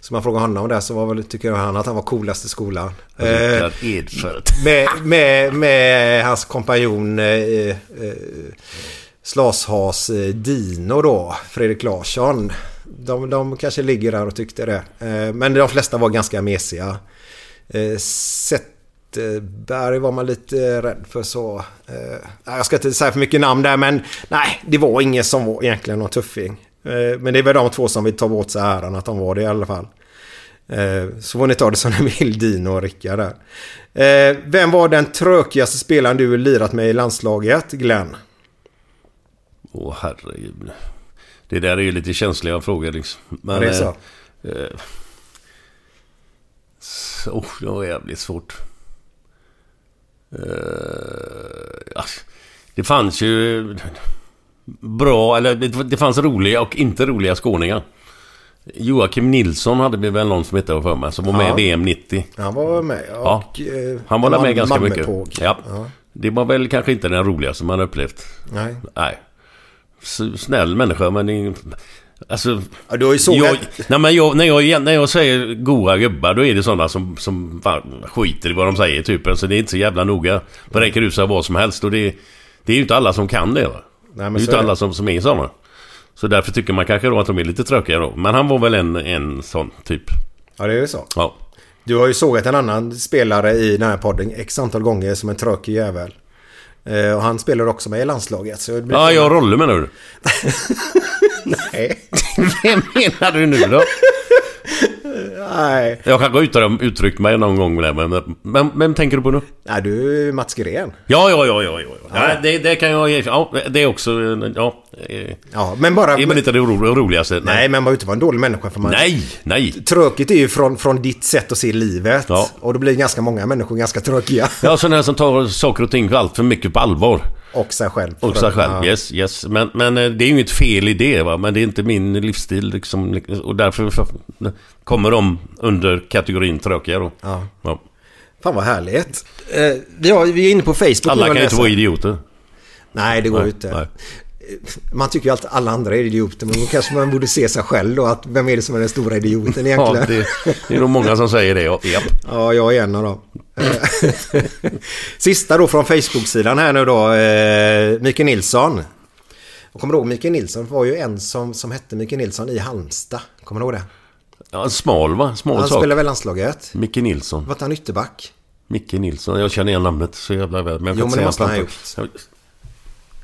Så man frågar honom där så var väl, tycker han att han var coolast i skolan. Eh, Rickard Edfeldt. med, med, med hans kompanjon eh, eh, Slashas eh, Dino då, Fredrik Larsson. De, de kanske ligger där och tyckte det. Eh, men de flesta var ganska mesiga. Eh, Zetterberg var man lite rädd för så. Jag ska inte säga för mycket namn där men nej, det var ingen som var egentligen någon tuffing. Men det är väl de två som vill ta åt sig äran att de var det i alla fall. Så får ni ta det som ni vill, Dino och Rickard där. Vem var den trökigaste spelaren du lirat med i landslaget, Glenn? Åh herregud. Det där är ju lite känsliga frågor liksom. Men, Ja, det är så. eh, eh, oh, det var jävligt svårt. Eh, ja, det fanns ju bra, eller det, fanns roliga och inte roliga skåningar. Joakim Nilsson hade vi väl någon som hette för mig, som var med Ja. i VM 90. Han var med och... Ja. eh, Han var med ganska mycket. Ja. Ja. Det var väl kanske inte den roligaste man upplevt. Nej. Nej. Snäll människa men... Alltså... Ja, du har ju sågat... Jag, nej men jag, när, jag, när jag säger goa gubbar då är det sådana som, som skiter i vad de säger typ. Alltså det är inte så jävla noga. Det räcker ut sig vad som helst och det, det är ju inte alla som kan det va. Nej, men det är ju inte är alla som, som är sådana. Så därför tycker man kanske då att de är lite tråkiga då. Men han var väl en, en sån typ. Ja, det är ju så. Ja. Du har ju sågat en annan spelare i den här podden x antal gånger som en tråkig jävel. Eh, Och han spelar också med i landslaget. Så det Ja, jag Rolle menar du? Nej. Vem menar du nu då? Nej. Jag kan gå ut och uttryckt mig någon gång med det, men, men vem tänker du på nu? Nej, du Mats Gren. Ja, ja, ja, ja, ja. ja. det, det kan jag. Ja, det är också... Ja. eh, Ja, men bara... Det är väl inte det ro, roligaste. Nej, men man behöver inte vara en dålig människa för man... Nej, nej. Tråkigt är ju från, från ditt sätt att se livet. Ja. Och då blir ganska många människor ganska tråkiga. Ja, sådana som tar saker och ting allt för mycket på allvar. Och sig själv. Och sig själv. Ja. Yes, yes. Men, men eh, det är ju inget fel i det, va. Men det är inte min livsstil liksom. Och därför kommer de under kategorin tråkiga då. Ja. Ja. Fan vad härligt. Eh, vi, har, vi är inne på Facebook Alla kan ju inte vara idioter. Nej, det går ju inte. nej. man tycker ju alltid alla andra är idioter, men då kanske man borde se sig själv då. Att vem är det som är den stora idioten Ja, egentligen? det, det är nog många som säger det. Ja, japp. Ja, jag är en av dem. Eh, Sista då från Facebook-sidan här nu då. Eh, Mikael Nilsson. Jag kommer ihåg Mikael Nilsson var ju en som, som hette Mikael Nilsson i Halmstad. Kommer du ihåg det? Ja, smal va? Smal Han sak. spelade väl landslaget? Micke Nilsson. Var han ytterback? Micke Nilsson. Jag känner igen namnet så jävla väl. Men jag Jo, men det måste han framför-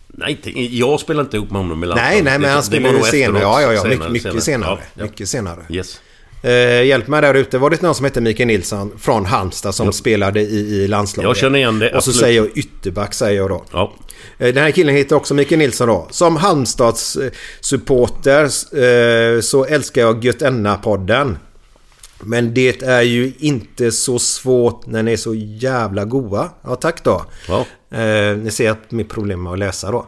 Nej, inte- jag spelar inte ihop med honom i Nej, landslaget. nej, men Det- han var ju senare. Ja, ja, ja. Mycket, mycket senare. Ja, ja. Mycket senare. Yes. Eh, hjälp mig där ute. Var det någon som hette Mikael Nilsson från Halmstad som Ja. spelade i, i landslaget? Jag känner igen det, Och så absolut. säger jag ytterback säger jag då. Ja. Eh, Den här killen heter också Mikael Nilsson då. Som Halmstads supporter eh, så älskar jag Gött podden Men det är ju inte så svårt när ni är så jävla goa. Ja, tack då. Ja. Eh, ni ser att mitt problem är att läsa då.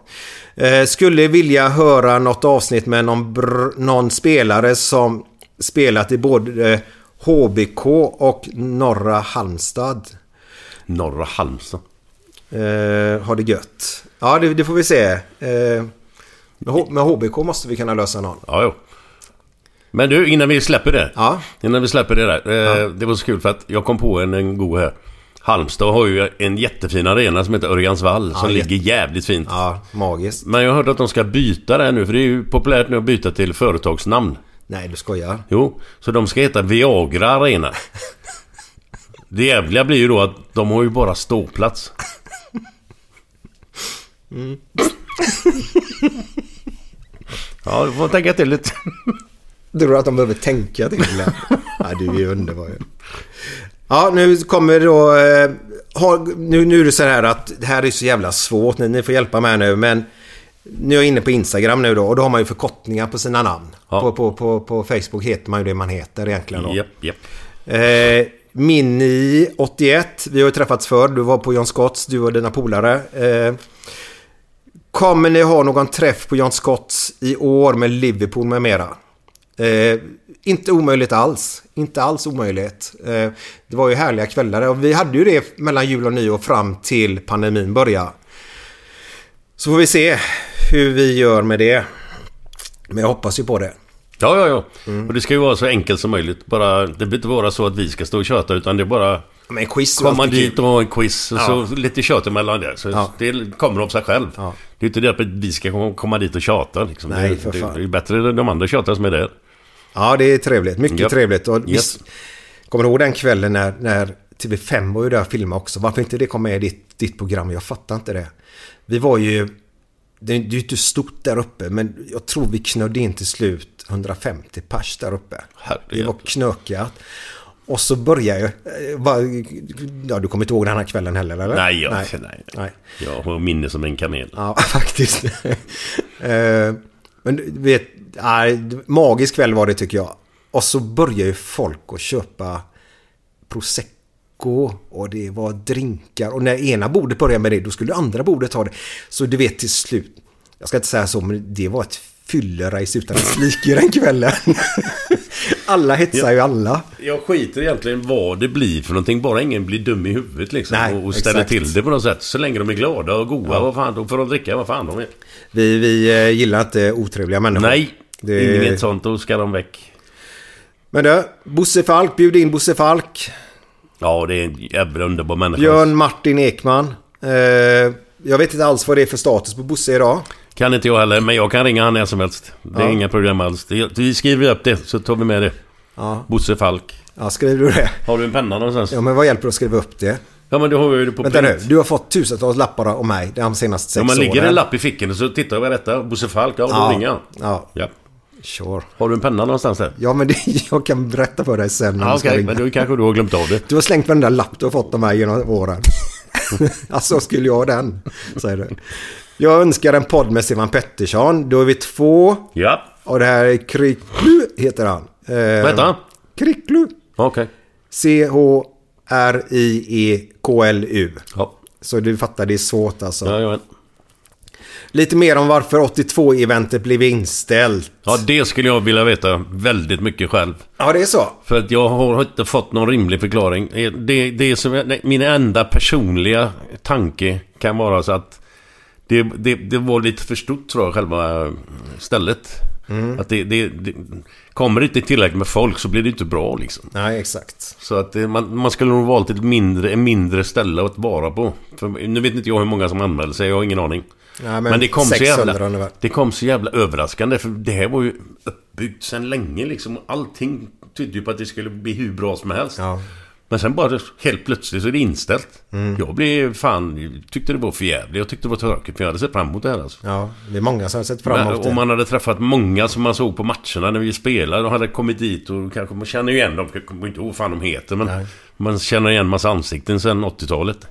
Eh, skulle vilja höra något avsnitt med någon, någon spelare som spelat i både eh, HBK och Norra Halmstad. Norra Halmstad. Eh, har det gött. Ja, det, det får vi se. Eh, med, HBK måste vi kunna lösa någon. Ja, jo. Men du, innan vi släpper det. Ja. Innan vi släpper det där. Eh, Det var så kul för att jag kom på en, en god här. Halmstad har ju en jättefin arena som heter Örjansvall. som jätte- ligger jävligt fint. Ja, magiskt. Men jag har hört att de ska byta det nu. För det är ju populärt nu att byta till företagsnamn. Nej, du skojar. Jo, så de ska heta Viagra Arena. Det jävliga blir ju då att de har ju bara ståplats. Ja, du får tänka till lite. Tror du att de behöver tänka till ja, du är ju underbar ju. Ja, nu kommer då... Eh, har, nu, nu är det så här att det här är så jävla svårt. Ni, ni får hjälpa mig nu, men... Nu är jag inne på Instagram nu då och då har man ju förkortningar på sina namn. Ja. På, på, på, på Facebook heter man ju det man heter egentligen då. Japp, japp. Eh, Mini 81, vi har ju träffats förr. Du var på John Scotts, du och dina polare. Eh, kommer ni ha någon träff på John Scotts i år med Liverpool med mera? Eh, inte omöjligt alls. Inte alls omöjligt. Eh, det var ju härliga kvällar och vi hade ju det mellan jul och nyår fram till pandemin började. Så får vi se hur vi gör med det. Men jag hoppas ju på det. Ja, ja, ja. Mm. Och det ska ju vara så enkelt som möjligt. Bara, det behöver inte vara så att vi ska stå och köta utan det är bara men quiz komma dit och ha en quiz och Ja. så lite tjat emellan det. Så Ja. det kommer av sig själv. Ja. Det är inte det att vi ska komma- dit och tjata liksom. Nej, för det, fan. det är bättre de andra tjatar som är där. Ja, det är trevligt. Mycket Japp. trevligt. Och visst, kommer du ihåg den kvällen när, när TV5 var ju där och filmade också? Varför inte det kom med i ditt, ditt program? Jag fattar inte det. Vi var ju... Det är ju inte stort där uppe, men jag tror vi knödde in till slut 150 pers där uppe. Det var knökat. Och så började jag... eh, Ja, du kommer inte ihåg den här kvällen heller, eller? Nej, jag, nej. nej. nej. Jag har minne som en kamel. Ja, faktiskt. Eh, Men du vet, nej, magisk kväll var det tycker jag. Och så börjar ju folk att köpa prosecco och det var drinkar. Och när ena bordet började med det, då skulle andra bordet ta det. Så du vet till slut, jag ska inte säga så, men det var ett fyllerace utan dess like den kvällen. alla hetsar ju alla. Jag skiter egentligen vad det blir för någonting. Bara ingen blir dum i huvudet liksom. Nej, och, och ställer exakt. till det på något sätt. Så länge de är glada och goda. Vad fan, då får de dricka vad fan de vill. Vi, vi eh, gillar inte otrevliga människor. Nej, Det- inget sånt. Då ska de väck. Men du, Bosse Falk, bjud in Bosse Falk. Ja, det är en jävla underbar människa. Björn Martin Ekman. Eh, jag vet inte alls vad det är för status på Bosse idag. Kan inte jag heller, men jag kan ringa han när som helst. Det är inga problem alls. Vi skriver upp det, så tar vi med det. Ja. Bosse Falk. Ja, skriver du det? Har du en penna någonstans? Ja, men vad hjälper det att skriva upp det? Ja, men du har ju det på Vänta nu, print. du har fått tusentals lappar om mig de senaste sex Ja, åren. men ligger en lapp i fickan så tittar jag vad detta Bosse Falk, ja, då Ja. ringer han. Ja, Ja. sure. Har du en penna någonstans där? Ja, men det, jag kan berätta för dig sen Ja, Okej, ringa. men då kanske du har glömt av det. Du har slängt varenda lapp du har fått av mig genom åren. alltså, skulle jag ha den? Säger du. Jag önskar en podd med Stefan Pettersson. Då är vi två. Ja, Och det här är Kriklu, heter han. Eh, vad heter han? Kriklu. Okej. C-H-R-I-E-K-L-U. Ja. Så du fattar, det är svårt alltså. Ja, ja. Lite mer om varför 82-eventet blev inställt. ja, det skulle jag vilja veta väldigt mycket själv. Ja, det är så. För att jag har inte fått någon rimlig förklaring. Det, det är som, min enda personliga tanke kan vara så att det, det, det var lite för stort tror jag, själva stället. Att det, det, det kommer det inte tillräckligt med folk så blir det inte bra liksom. Nej, exakt. Så att det, man, man skulle nog valt ett mindre, en mindre ställe att vara på. För, nu vet inte jag hur många som anmälde sig, jag har ingen aning. Ja, Men, det kom så 600 jävla... ungefär. Det kom så jävla överraskande för det här var ju uppbyggt sedan länge liksom. Allting tydde ju på att det skulle bli hur bra som helst. Ja. Men sen bara helt plötsligt så är det inställt. Mm. Jag blev fan... Tyckte det var för jävligt. Jag tyckte det var tråkigt för jag hade sett fram emot det här alltså. Ja, det är många som har sett fram emot om det. man hade träffat många som man såg på matcherna när vi spelade och hade kommit dit och kanske man känner ju igen dem. Jag kommer inte ihåg vad fan de heter men Nej. man känner igen massa ansikten sedan 80-talet.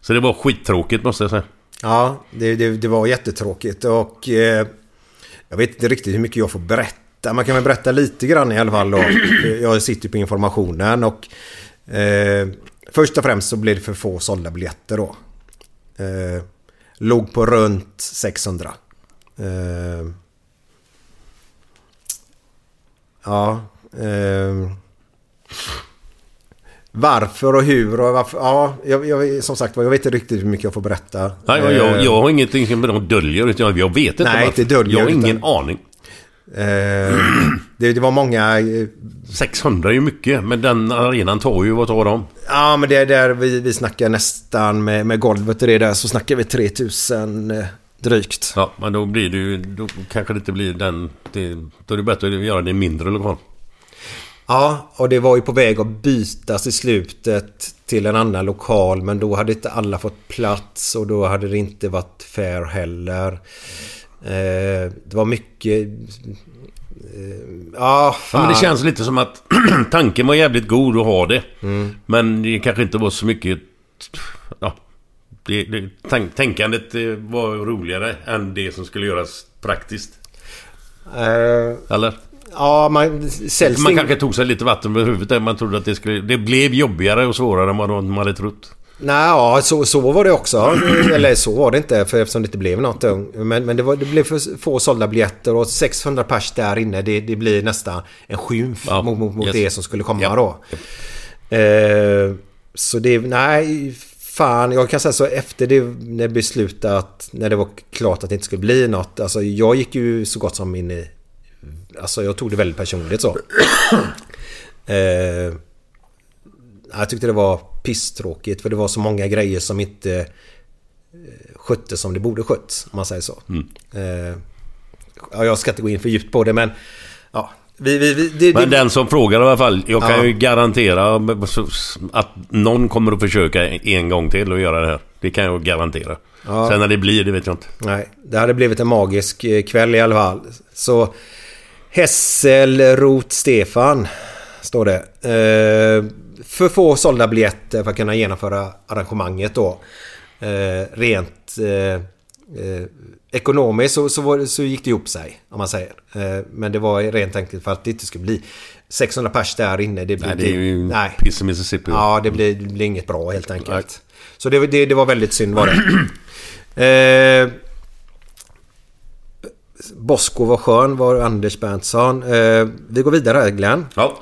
Så det var skittråkigt måste jag säga. Ja, det, det, det var jättetråkigt och eh, jag vet inte riktigt hur mycket jag får berätta. Man kan väl berätta lite grann i alla fall då. Jag sitter på informationen och eh, först och främst så blev det för få sålda biljetter då. Eh, låg på runt 600. Eh, ja. Eh, varför och hur och varför. Ja, jag, jag, som sagt jag vet inte riktigt hur mycket jag får berätta. Nej, jag, jag, Eh, har ingenting som de döljer. Utan jag vet inte Nej, varför. inte döljer, Jag har ingen utan- aning. Eh, det, det var många... eh, 600 är ju mycket. Men den arenan tar ju, vad tar de? Ja, men det är där vi, vi snackar nästan med, med golvet och det där så snackar vi 3000 eh, drygt. Ja, men då blir det ju... Då kanske det inte blir den... Det, då är det bättre att göra det i mindre lokal. Ja, och det var ju på väg att bytas i slutet till en annan lokal men då hade inte alla fått plats och då hade det inte varit fair heller. Eh, det var mycket... Eh, ja, Ja, fan. men det känns lite som att tanken var jävligt god att ha det. Mm. Men det kanske inte var så mycket... Ja, det, det, tank, tänkandet eh, var roligare än det som skulle göras praktiskt. Eh, Eller? ja, man... Säljs Man kanske tog sig lite vatten över huvudet man trodde att det skulle... Det blev jobbigare och svårare än vad man hade trott. Nej, ja, så, så var det också. Eller så var det inte för eftersom det inte blev något. Men, men det, var, det blev för få sålda biljetter och 600 pers där inne. Det, det blir nästan en skymf Ja, mot, mot, mot yes. det som skulle komma Ja. då. Eh, så det, nej, fan. Jag kan säga så efter det när beslutat, när det var klart att det inte skulle bli något. Alltså jag gick ju så gott som in i... Alltså jag tog det väldigt personligt så. Eh, jag tyckte det var pisstråkigt för det var så många grejer som inte eh, sköttes som det borde skötts. Om man säger så. Eh, ja, jag ska inte gå in för djupt på det men... Ja, vi... vi, vi det, Men det, den som frågar i alla fall. Jag kan Ja. ju garantera att någon kommer att försöka en gång till att göra det här. Det kan jag garantera. Ja. Sen när det blir, det vet jag inte. Nej, det hade blivit en magisk eh, kväll i alla fall. Så... Hässelrot Stefan, står det. Eh, för få sålda biljetter för att kunna genomföra arrangemanget då. Eh, rent eh, eh, ekonomiskt så, så, var, så gick det ihop sig, om man säger. Eh, men det var rent enkelt för att det inte skulle bli 600 pers där inne. Det, blir- Nej, det är ju nej. piss i Mississippi. Ja, det blir, det blir inget bra helt enkelt. Så det, det, det var väldigt synd var det. eh, Bosko var skön var Anders Berntsson. Eh, vi går vidare här Glenn. Ja.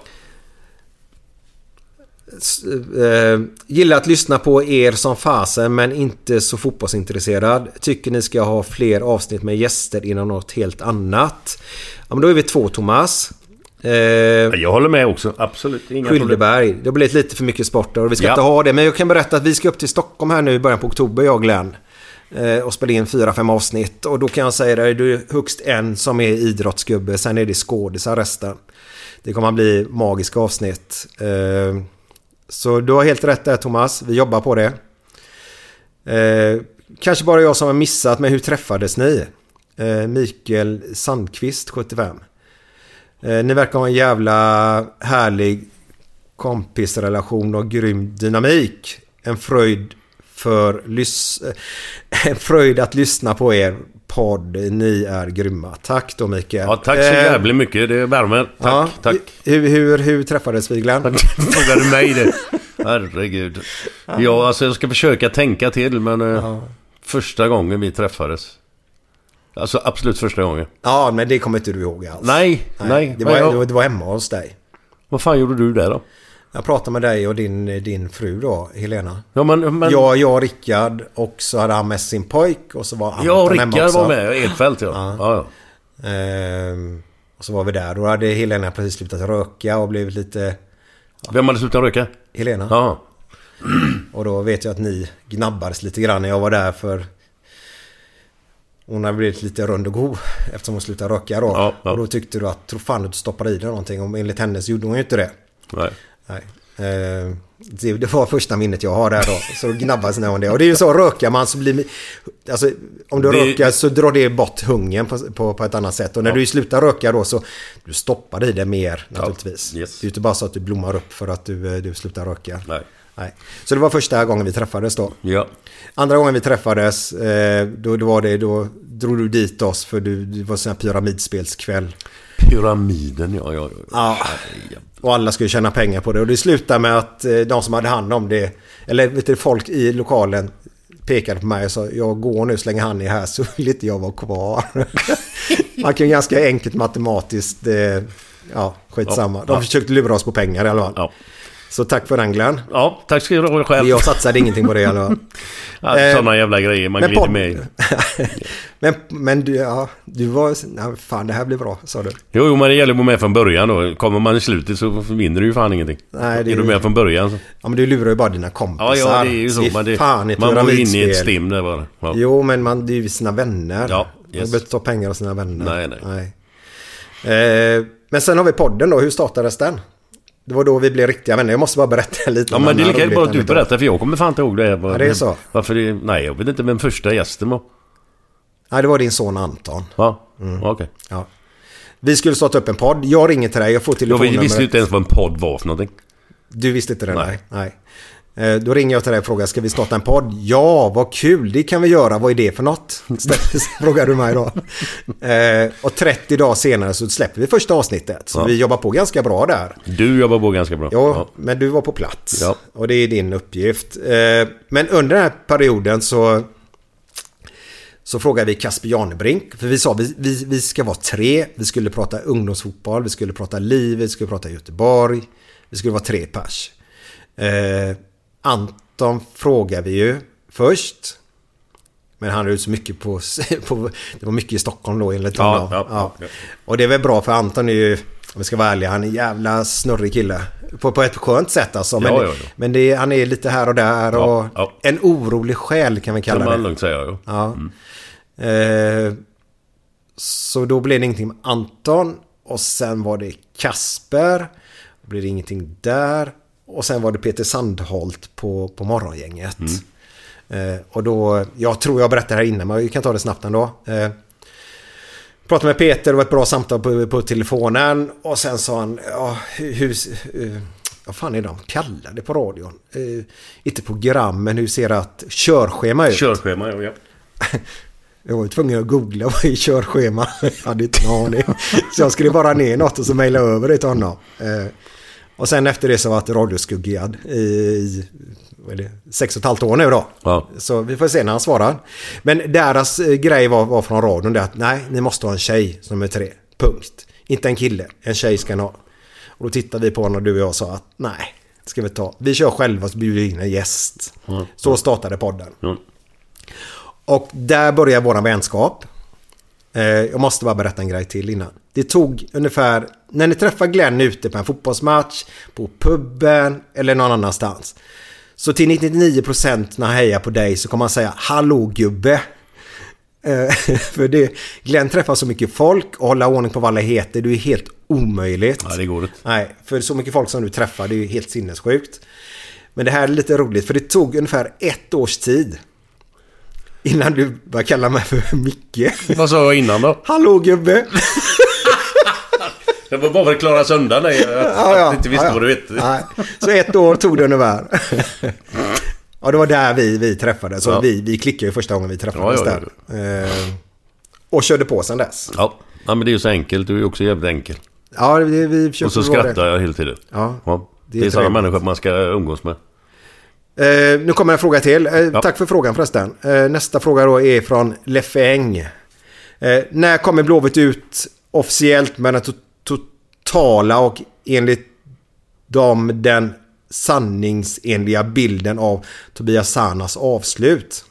Eh, gillar att lyssna på er som fasen men inte så fotbollsintresserad. Tycker ni ska ha fler avsnitt med gäster inom något helt annat. Ja men då är vi två Thomas. Eh, Jag håller med också. Absolut. Inga problem. Skyldeberg. Det har blivit lite för mycket sport och vi ska Ja. inte ha det. Men jag kan berätta att vi ska upp till Stockholm här nu i början på oktober, jag och Glenn. Eh, och spela in fyra, fem avsnitt. Och då kan jag säga dig, du är högst en som är idrottsgubbe. Sen är det skådisar resten. Det kommer att bli magiska avsnitt. Eh, så du har helt rätt där Thomas. Vi jobbar på det. Eh, kanske bara jag som har missat, men hur träffades ni? Eh, Mikael Sandqvist, 75. Eh, ni verkar ha en jävla härlig kompisrelation och grym dynamik. En fröjd för lys- En fröjd att lyssna på er podd. Ni är grymma. Tack då Mikael. Ja, tack så Eh, jävligt mycket. Det värmer. Tack, ja, tack. Hur, hur, hur träffades vi Glenn? Frågar du mig det? Herregud. Ja, alltså jag ska försöka tänka till men... eh, Första gången vi träffades. Alltså absolut första gången. Ja, men det kommer inte du ihåg alls. Nej, nej. det, men var, jag- det, det var hemma hos dig. Vad fan gjorde du där då? Jag pratade med dig och din, din fru då, Helena. Ja, men, men, Jag, jag och Rickard och så hade han med sin pojk och så var ja Anton hemma Rickard var med. Edfeldt ja. Ja. ja. ja. Ehm, och så var vi där. Då hade Helena precis slutat röka och blivit lite... Vem hade slutat röka? Helena. Ja. Och då vet jag att ni gnabbades lite grann när jag var där för... Hon hade blivit lite rund och god eftersom hon slutade röka då. Ja, ja. Och då tyckte du att, tro fan du stoppade i dig någonting. Och enligt henne så gjorde hon ju inte det. Nej. Nej. Eh, det, det var första minnet jag har där då. Så då gnabbades när om det. Och det är ju så, rökar man så blir... Alltså, om du Det- rökar så drar det bort hungern på, på, på ett annat sätt. Och när Ja. du slutar röka då så... Du stoppar i det mer naturligtvis. yes. Det är ju inte bara så att du blommar upp för att du, eh, du slutar röka. Nej. Nej. Så det var första gången vi träffades då. Ja. Andra gången vi träffades, eh, då, då var det, då drog du dit oss för du, det var sån här pyramidspelskväll. Pyramiden, ja, ja. ja. Ja. Och alla skulle tjäna pengar på det. Och det slutade med att eh, de som hade hand om det, eller vet du, folk i lokalen pekade på mig och sa jag går nu så länge han är här så vill inte jag vara kvar. Man kan ju ganska enkelt matematiskt, eh, ja skitsamma. De Ja. försökte lura oss på pengar i alla fall. Ja. Så tack för den Glenn. ja, tack ska du ha själv. Jag satsade ingenting på det i alla fall. Ja, Sådana jävla grejer man men glider med i. men, men du, ja, du var... Nej, fan det här blir bra, sa du. Jo, jo, men det gäller att vara med från början då. Kommer man i slutet så vinner du ju fan ingenting. Nej, det är är du med från början så... Ja men du lurar ju bara dina kompisar. Ja, ja, det är ju så. Det är det, fan man ju inne i ett stim där bara. Ja. Jo, men man, det är ju sina vänner. Ja, Man yes. behöver inte ta pengar av sina vänner. Nej, nej. Eh, men sen har vi podden då. Hur startades den? Det var då vi blev riktiga vänner. Jag måste bara berätta lite Ja men det är lika bra att du berättar för jag kommer fan inte ihåg det. Ja, det är så. Varför det... Nej, jag vet inte vem första gästen var. Nej, det var din son Anton. Va? Mm. Okej. Ja. Vi skulle starta upp en podd. Jag ringer till dig. Jag får Jag telefonnumret. visste ju inte ens vad en podd var för någonting. Du visste inte det? Nej. Nej. Eh, Då ringer jag till dig och frågar, ska vi starta en podd? Ja, vad kul, det kan vi göra. Vad är det för något? frågar du mig då. Eh, Och 30 dagar senare så släpper vi första avsnittet. Så Ja. vi jobbar på ganska bra där. Du jobbar på ganska bra. Ja, men du var på plats. Ja. Och det är din uppgift. Eh, Men under den här perioden så... Så frågade vi Kasper Janebrink. För vi sa vi, vi, vi ska vara tre. Vi skulle prata ungdomsfotboll, vi skulle prata liv, vi skulle prata Göteborg. Vi skulle vara tre pers. Eh, Anton frågade vi ju först. Men han är ju så mycket på, på... Det var mycket i Stockholm då enligt Ja, honom. ja, ja. Och det är väl bra för Anton är ju... Om vi ska vara ärliga, han är en jävla snurrig kille. På, på ett skönt sätt alltså. Men, Ja, ja, ja. men det han är lite här och där och... Ja, ja. En orolig själ kan vi Kan kalla man det. lugnt säga. Ja. Ja. Eh, så då blev det ingenting med Anton. Och sen var det Kasper. Då blev det ingenting där. Och sen var det Peter Sandholt på, på morgongänget. Eh, och då, jag tror jag berättade det här innan men vi kan ta det snabbt ändå. Eh, pratade med Peter, det var ett bra samtal på, på telefonen. Och sen sa han, ja, hur, eh, vad fan är de kallade på radion? Eh, inte program, men hur ser att körschema ut? Körschema, ja. ja. Jag var ju tvungen att googla vad är körschema. Jag hade inte en aning. Så jag skrev bara ner något och så mejlade över det till honom. Och sen efter det så var jag radioskuggad i vad är det, sex och ett halvt år nu då. Ja. Så vi får se när han svarar. Men deras eh, grej var, var från radion det att nej, ni måste ha en tjej som är tre. Punkt. Inte en kille, en tjej ska ni ha. Och då tittade vi på honom du och jag sa att nej, det ska vi ta. Vi kör själva så bjuder vi in en gäst. Så startade podden. Ja. Och där börjar våran vänskap. Eh, jag måste bara berätta en grej till innan. Det tog ungefär, när ni träffar Glenn ute på en fotbollsmatch, på puben eller någon annanstans. Så till 99% när han hejar på dig så kommer han säga Hallå gubbe. Eh, för det, Glenn träffar så mycket folk och hålla ordning på vad alla heter, det är helt omöjligt. Ja, det går inte. Nej, för så mycket folk som du träffar, det är ju helt sinnessjukt. Men det här är lite roligt, för det tog ungefär ett års tid innan du började kalla mig för Micke. Vad sa jag innan då? Hallå gubbe! Det var bara för att klara söndagen. Nej, att, Ja, ja, att inte visste ja, ja. vad du vet. Nej. Så ett år tog det ungefär. Ja, det var där vi, vi träffades. Så Ja. vi, vi klickade ju första gången vi träffades Ja, ja, där. Eh, och körde på sen dess. Ja. ja, men det är ju så enkelt. Du är ju också jävligt enkel. Ja, vi, vi försökte Och så skrattar jag hela tiden. Ja, det, det är är sådana människor man ska umgås med. Eh, nu kommer en fråga till. Eh, Ja. Tack för frågan förresten. Eh, nästa fråga då är från Leffe Eng. Eh, när kommer Blåvitt ut officiellt med den to- totala och enligt dem den sanningsenliga bilden av Tobias Sanas avslut.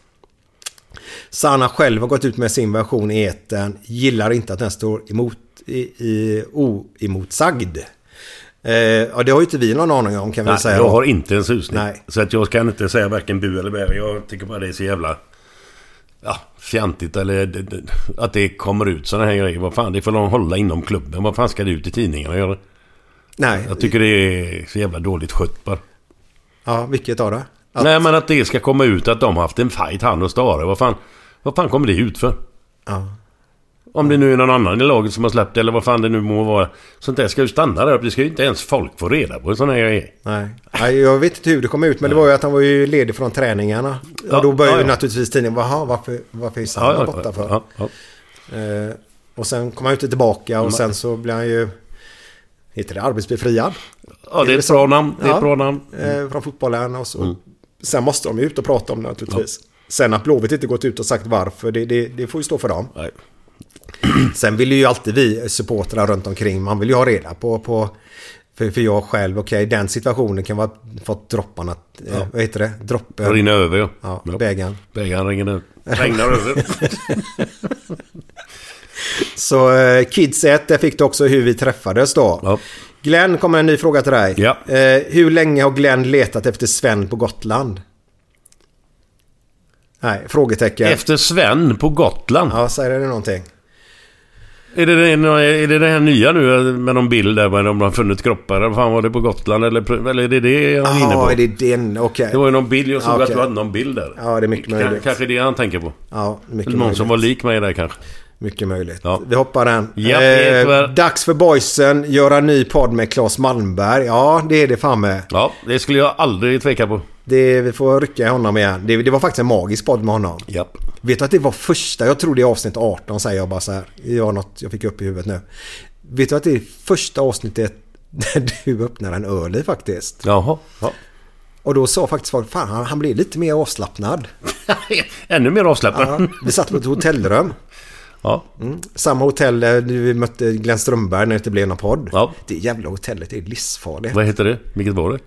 Sana själv har gått ut med sin version i etern, gillar inte att den står emot, i, i, oemotsagd. Eh, ja, det har ju inte vi någon aning om kan vi säga. jag då. har inte en susning. Nej. Så att jag kan inte säga varken bu eller bä. Jag tycker bara det är så jävla... Ja, fjantigt eller att det kommer ut sådana här grejer. Vad fan, det får de hålla inom klubben. Vad fan ska det ut i tidningarna göra? Nej, Jag tycker det är så jävla dåligt skött bara. ja, vilket av det? Att, Nej men att det ska komma ut att de har haft en fight han och Stare. Vad fan, vad fan kommer det ut för? Ja. Om det nu är någon annan i laget som har släppt det eller vad fan det nu må vara. Sånt där ska ju stanna där uppe. Det ska ju inte ens folk få reda på. Sådana här grejer. Nej. Nej, jag vet inte hur det kom ut men det var ju att han var ju ledig från träningarna. Ja, och då började ja, ja. naturligtvis tidningen, Jaha, varför, varför är Sanna borta för? ja, ja. Eh, och sen kom han ju inte tillbaka och sen så blev han ju, heter det arbetsbefriad? ja det är ett bra namn. Det är ett bra namn. Eh, från fotbollen och så. Sen måste de ju ut och prata om det naturligtvis. Sen att Blåvitt inte gått ut och sagt varför, det, det, det får ju stå för dem. Nej. Sen vill ju alltid vi supportrar runt omkring, man vill ju ha reda på, på för, för jag själv, okej den situationen kan vara fått dropparna, eh, vad heter det? Droppen. Rinner över ja. Ja, ja. bägaren. Bägaren regnar. Regnar över. Så eh, Kids 1, där fick du också hur vi träffades då. Ja. Glenn, kommer en ny fråga till dig. Ja. Eh, hur länge har Glenn letat efter Sven på Gotland? Nej, frågetecken. Efter Sven på Gotland. Ja, säger det någonting? Är, det är det det här nya nu med någon bild där med de har funnit kroppar? Eller fan var det på Gotland? Eller, eller är det det jag är inne på? Ja, är det den? Okej. Det var ju någon bild. Jag såg Okej. att du hade någon bild där. Ja, det är mycket K- möjligt. Kanske det han tänker på. Ja, mycket Någon möjligt. som var lik mig där kanske. Mycket möjligt. Ja. Vi hoppar den. Ja, tyvärr- dags för boysen. Göra en ny podd med Claes Malmberg. Ja, det är det fan med. Ja, det skulle jag aldrig tveka på. Det, vi får rycka i honom igen. Det, det var faktiskt en magisk podd med honom. Japp. Vet du att det var första, jag tror det är avsnitt 18 säger jag bara så här. Det var något jag fick upp i huvudet nu. Vet du att det är första avsnittet där du öppnar en öl i faktiskt? Jaha. Ja. Och då sa faktiskt folk, fan han, han blir lite mer avslappnad. Ännu mer avslappnad. Ja, vi satt på ett hotellrum. Ja. Samma hotell där vi mötte Glenn Strömberg när det inte blev någon podd. Ja. Det jävla hotellet är livsfarligt. Vad heter det? Vilket var det?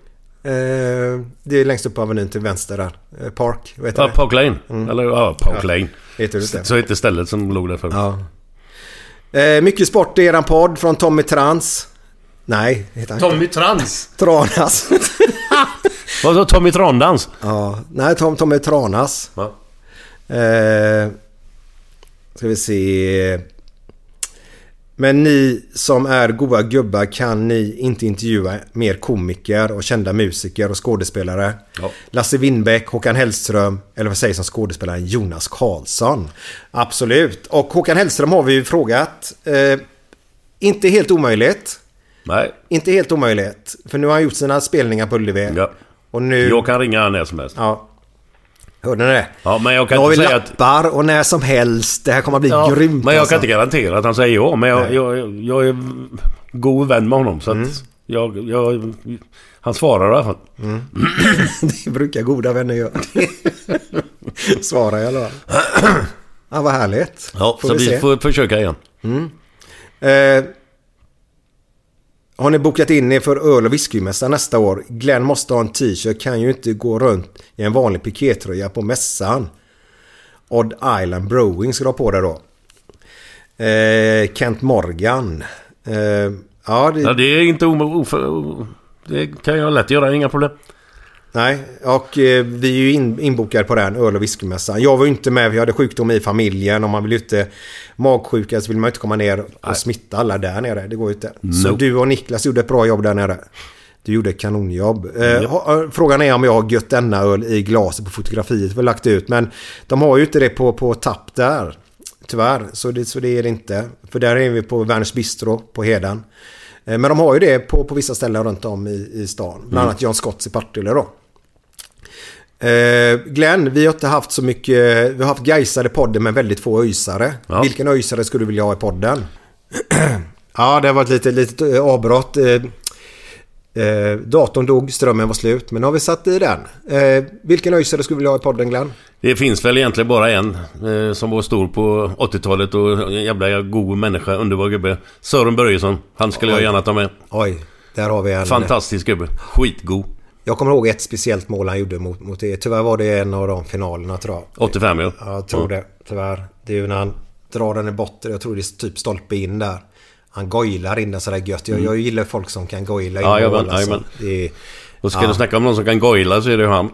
Eh, det är längst upp på Avenyn till vänster där. Eh, Park, vad heter Ja, det? Park Lane. Eller ja, Park Ja. Lane. Heter det? Så hette stället som låg där förut. Ja. Eh, mycket sport i eran podd från Tommy Trans. Nej, heter han inte. Tommy Trans. Tranas. Vad sa Tommy Trandans? ja, nej, Tom, Tommy Tranas. Ja. Eh, ska vi se. Men ni som är goa gubbar kan ni inte intervjua mer komiker och kända musiker och skådespelare. Ja. Lasse Winbäck, Håkan Hellström eller vad sägs som skådespelaren Jonas Karlsson. Absolut. Och Håkan Hellström har vi ju frågat. Eh, inte helt omöjligt. Nej. Inte helt omöjligt. För nu har han gjort sina spelningar på Ullevi. Ja. Och nu... Jag kan ringa han när som helst. Ja. Hörde ni det? Ja, men jag Nu kan har vi inte säga att... lappar och när som helst. Det här kommer att bli Ja, grymt. men jag alltså. kan inte garantera att han säger ja. Men jag, Nej. jag, jag är god vän med honom. Så att Mm. jag, jag... Han svarar i alla fall. Det brukar goda vänner göra. Svara i alla fall. Ja, vad härligt. Ja, Får så vi vi får försöka igen. Eh, har ni bokat in er för öl och whiskymässan nästa år? Glenn måste ha en t-shirt. Kan ju inte gå runt i en vanlig pikétröja på mässan. Odd Island Brewing ska du ha på dig då. Eh, Kent Morgan. Eh, ja, det, Ja, det är inte om... Det kan jag lätt göra, inga problem. Nej, och eh, vi är ju in, inbokade på den öl och whiskymässan. Jag var ju inte med, vi hade sjukdom i familjen och man vill ju inte... Magsjuka så vill man ju inte komma ner och smitta alla där nere. Det går ju inte. Så Nope. du och Niklas gjorde ett bra jobb där nere. Du gjorde ett kanonjobb. Ha- eh, frågan är om jag har gött denna öl i glaset på fotografiet vi lagt ut. Men de har ju inte det på, på tapp där. Tyvärr, så det, så det är det inte. För där är vi på Werners Bistro på Heden. Eh, Men de har ju det på, på vissa ställen runt om i, i stan. Bland annat John Scotts i Partille då. Eh, Glenn, vi har inte haft så mycket... Vi har haft Gaisare i podden men väldigt få öjsare. Ja. Vilken öjsare skulle du vilja ha i podden? ja, det har varit lite litet eh, avbrott. Eh, eh, datorn dog, strömmen var slut. Men nu har vi satt i den. Eh, vilken öjsare skulle du vilja ha i podden Glenn? Det finns väl egentligen bara en eh, som var stor på 80-talet och en jävla god människa, underbar gubbe. Sören Börjesson. Han skulle jag Oj. gärna ta med. Oj. Där har vi en... Fantastisk gubbe. Skitgod. Jag kommer ihåg ett speciellt mål han gjorde mot, mot det. Tyvärr var det en av de finalerna tror jag. 85 ja. Ja, jag tror det. Tyvärr. Det är ju när han drar den i botten. Jag tror det är typ stolpe in där. Han goilar in den sådär gött. Jag, jag gillar folk som kan goila in Mm. Ja, mål. Alltså. jajamän. Det är, Och ska du snacka om någon som kan goila så är det ju han.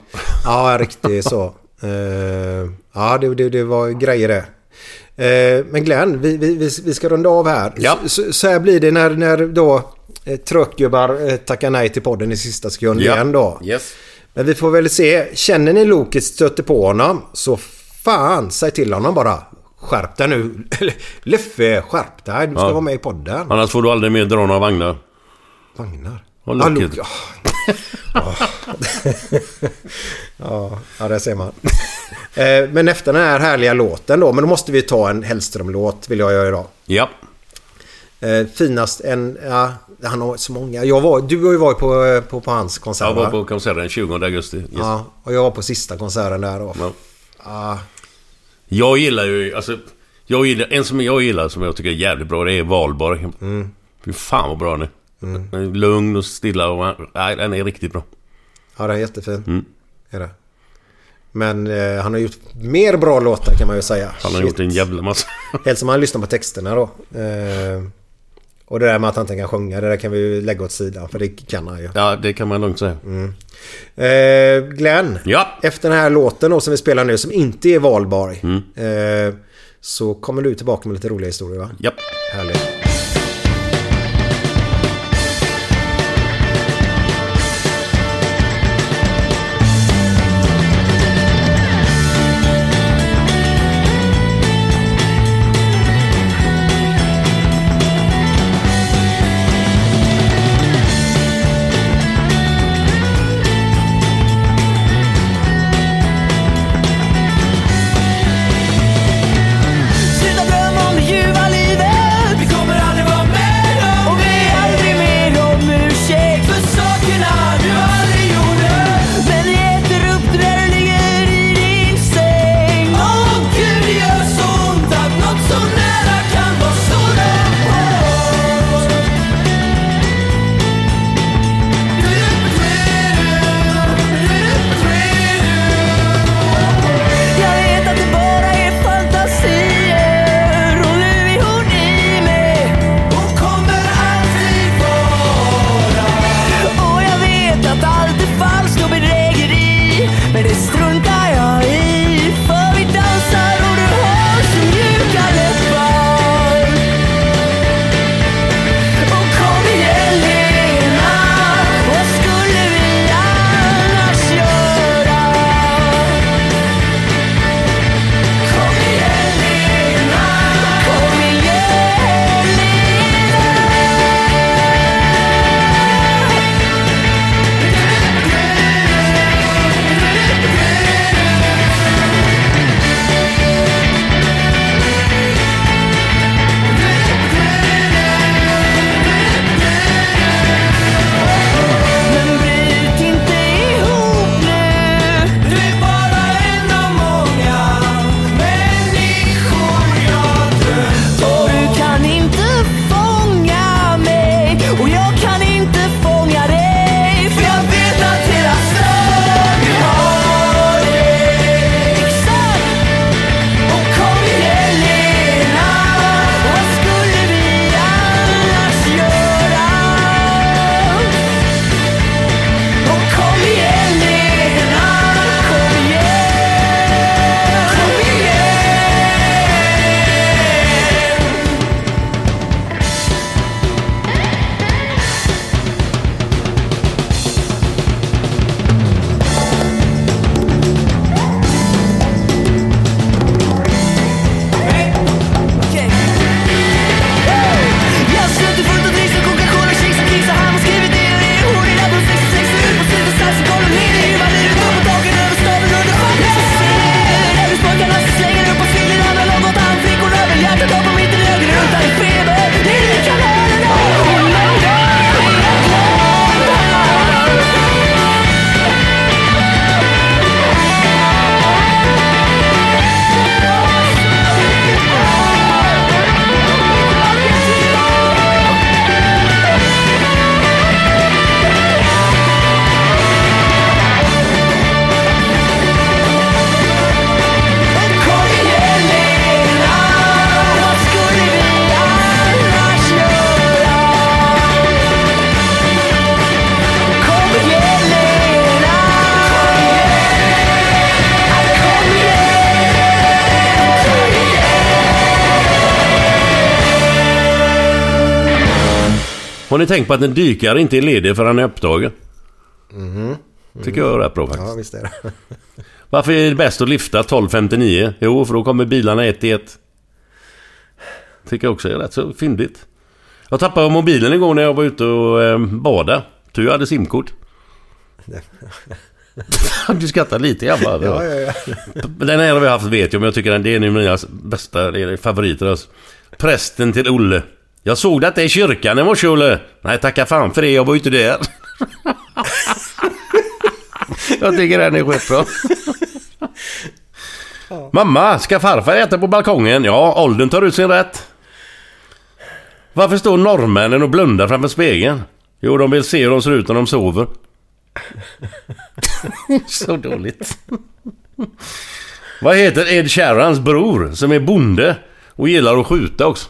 ja, riktigt så. Eh, ja, det, det, det var grejer det. Eh, men Glenn, vi, vi, vi vi ska runda av här. Ja. Så, så här blir det när, när då eh, truckgubbar eh, tackar nej till podden i sista sekund igen då. Yes. Men vi får väl se. Känner ni Loket stöter på honom så fan, säg till honom bara. Skärp dig nu. Leffe, skärp dig. Du ska Ja. vara med i podden. Annars får du aldrig mer dra några vagnar. Vagnar. Ja, Loket. Ja. ja, ja, det ser man. Eh, Men efter den här härliga låten då. Men då måste vi ta en Hellström-låt vill jag göra idag. Ja. Finast en... Ja, han har så många. Jag var, du har ju varit på, eh, på, på hans konsert Jag var va? på konserten den 20 augusti. Yes. Ja, och jag var på sista konserten där då. Ja. Ja, Jag gillar ju, alltså... Jag gillar, en som jag gillar som jag tycker är jävligt bra det är Valborg. Mm. Fy fan vad bra den är. Är Lugn och stilla och... Nej, den är riktigt bra. ja, den är jättefin. Mm. Är det. Men eh, han har gjort mer bra låtar kan man ju säga. Han har Shit. gjort en jävla massa. Helst om man lyssnar på texterna då. Eh, och det där med att han inte kan sjunga, det där kan vi ju lägga åt sidan. För det kan han ju. Ja, det kan man lugnt säga. Eh, Glenn, Ja. efter den här låten då som vi spelar nu som inte är valbar. Mm. Eh, så kommer du tillbaka med lite roliga historier va? Ja. Härligt. Har ni tänkt på att en dykare inte är ledig förrän han är upptagen? Tycker jag är rätt bra faktiskt. Ja, visst är det. Varför är det bäst att lyfta 12.59? Jo, för då kommer bilarna ett i ett. Tycker jag också är rätt så fyndigt. Jag tappade mobilen igår när jag var ute och eh, badade. Tur jag hade simkort. du skrattar lite i alla fall. Ja, ja, ja. Den här har vi haft vet jag, men jag tycker den det är en av mina bästa favoriter. Alltså. Prästen till Olle. Jag såg detta i kyrkan i morse Olle. Nej, tacka fan för det. Jag var ju inte där. jag tycker den är skitbra. Mamma, ska farfar äta på balkongen? Ja, åldern tar ut sin rätt. Varför står norrmännen och blundar framför spegeln? Jo, de vill se hur de ser ut när de sover. Så dåligt. Vad heter Ed Sheerans bror som är bonde och gillar att skjuta också?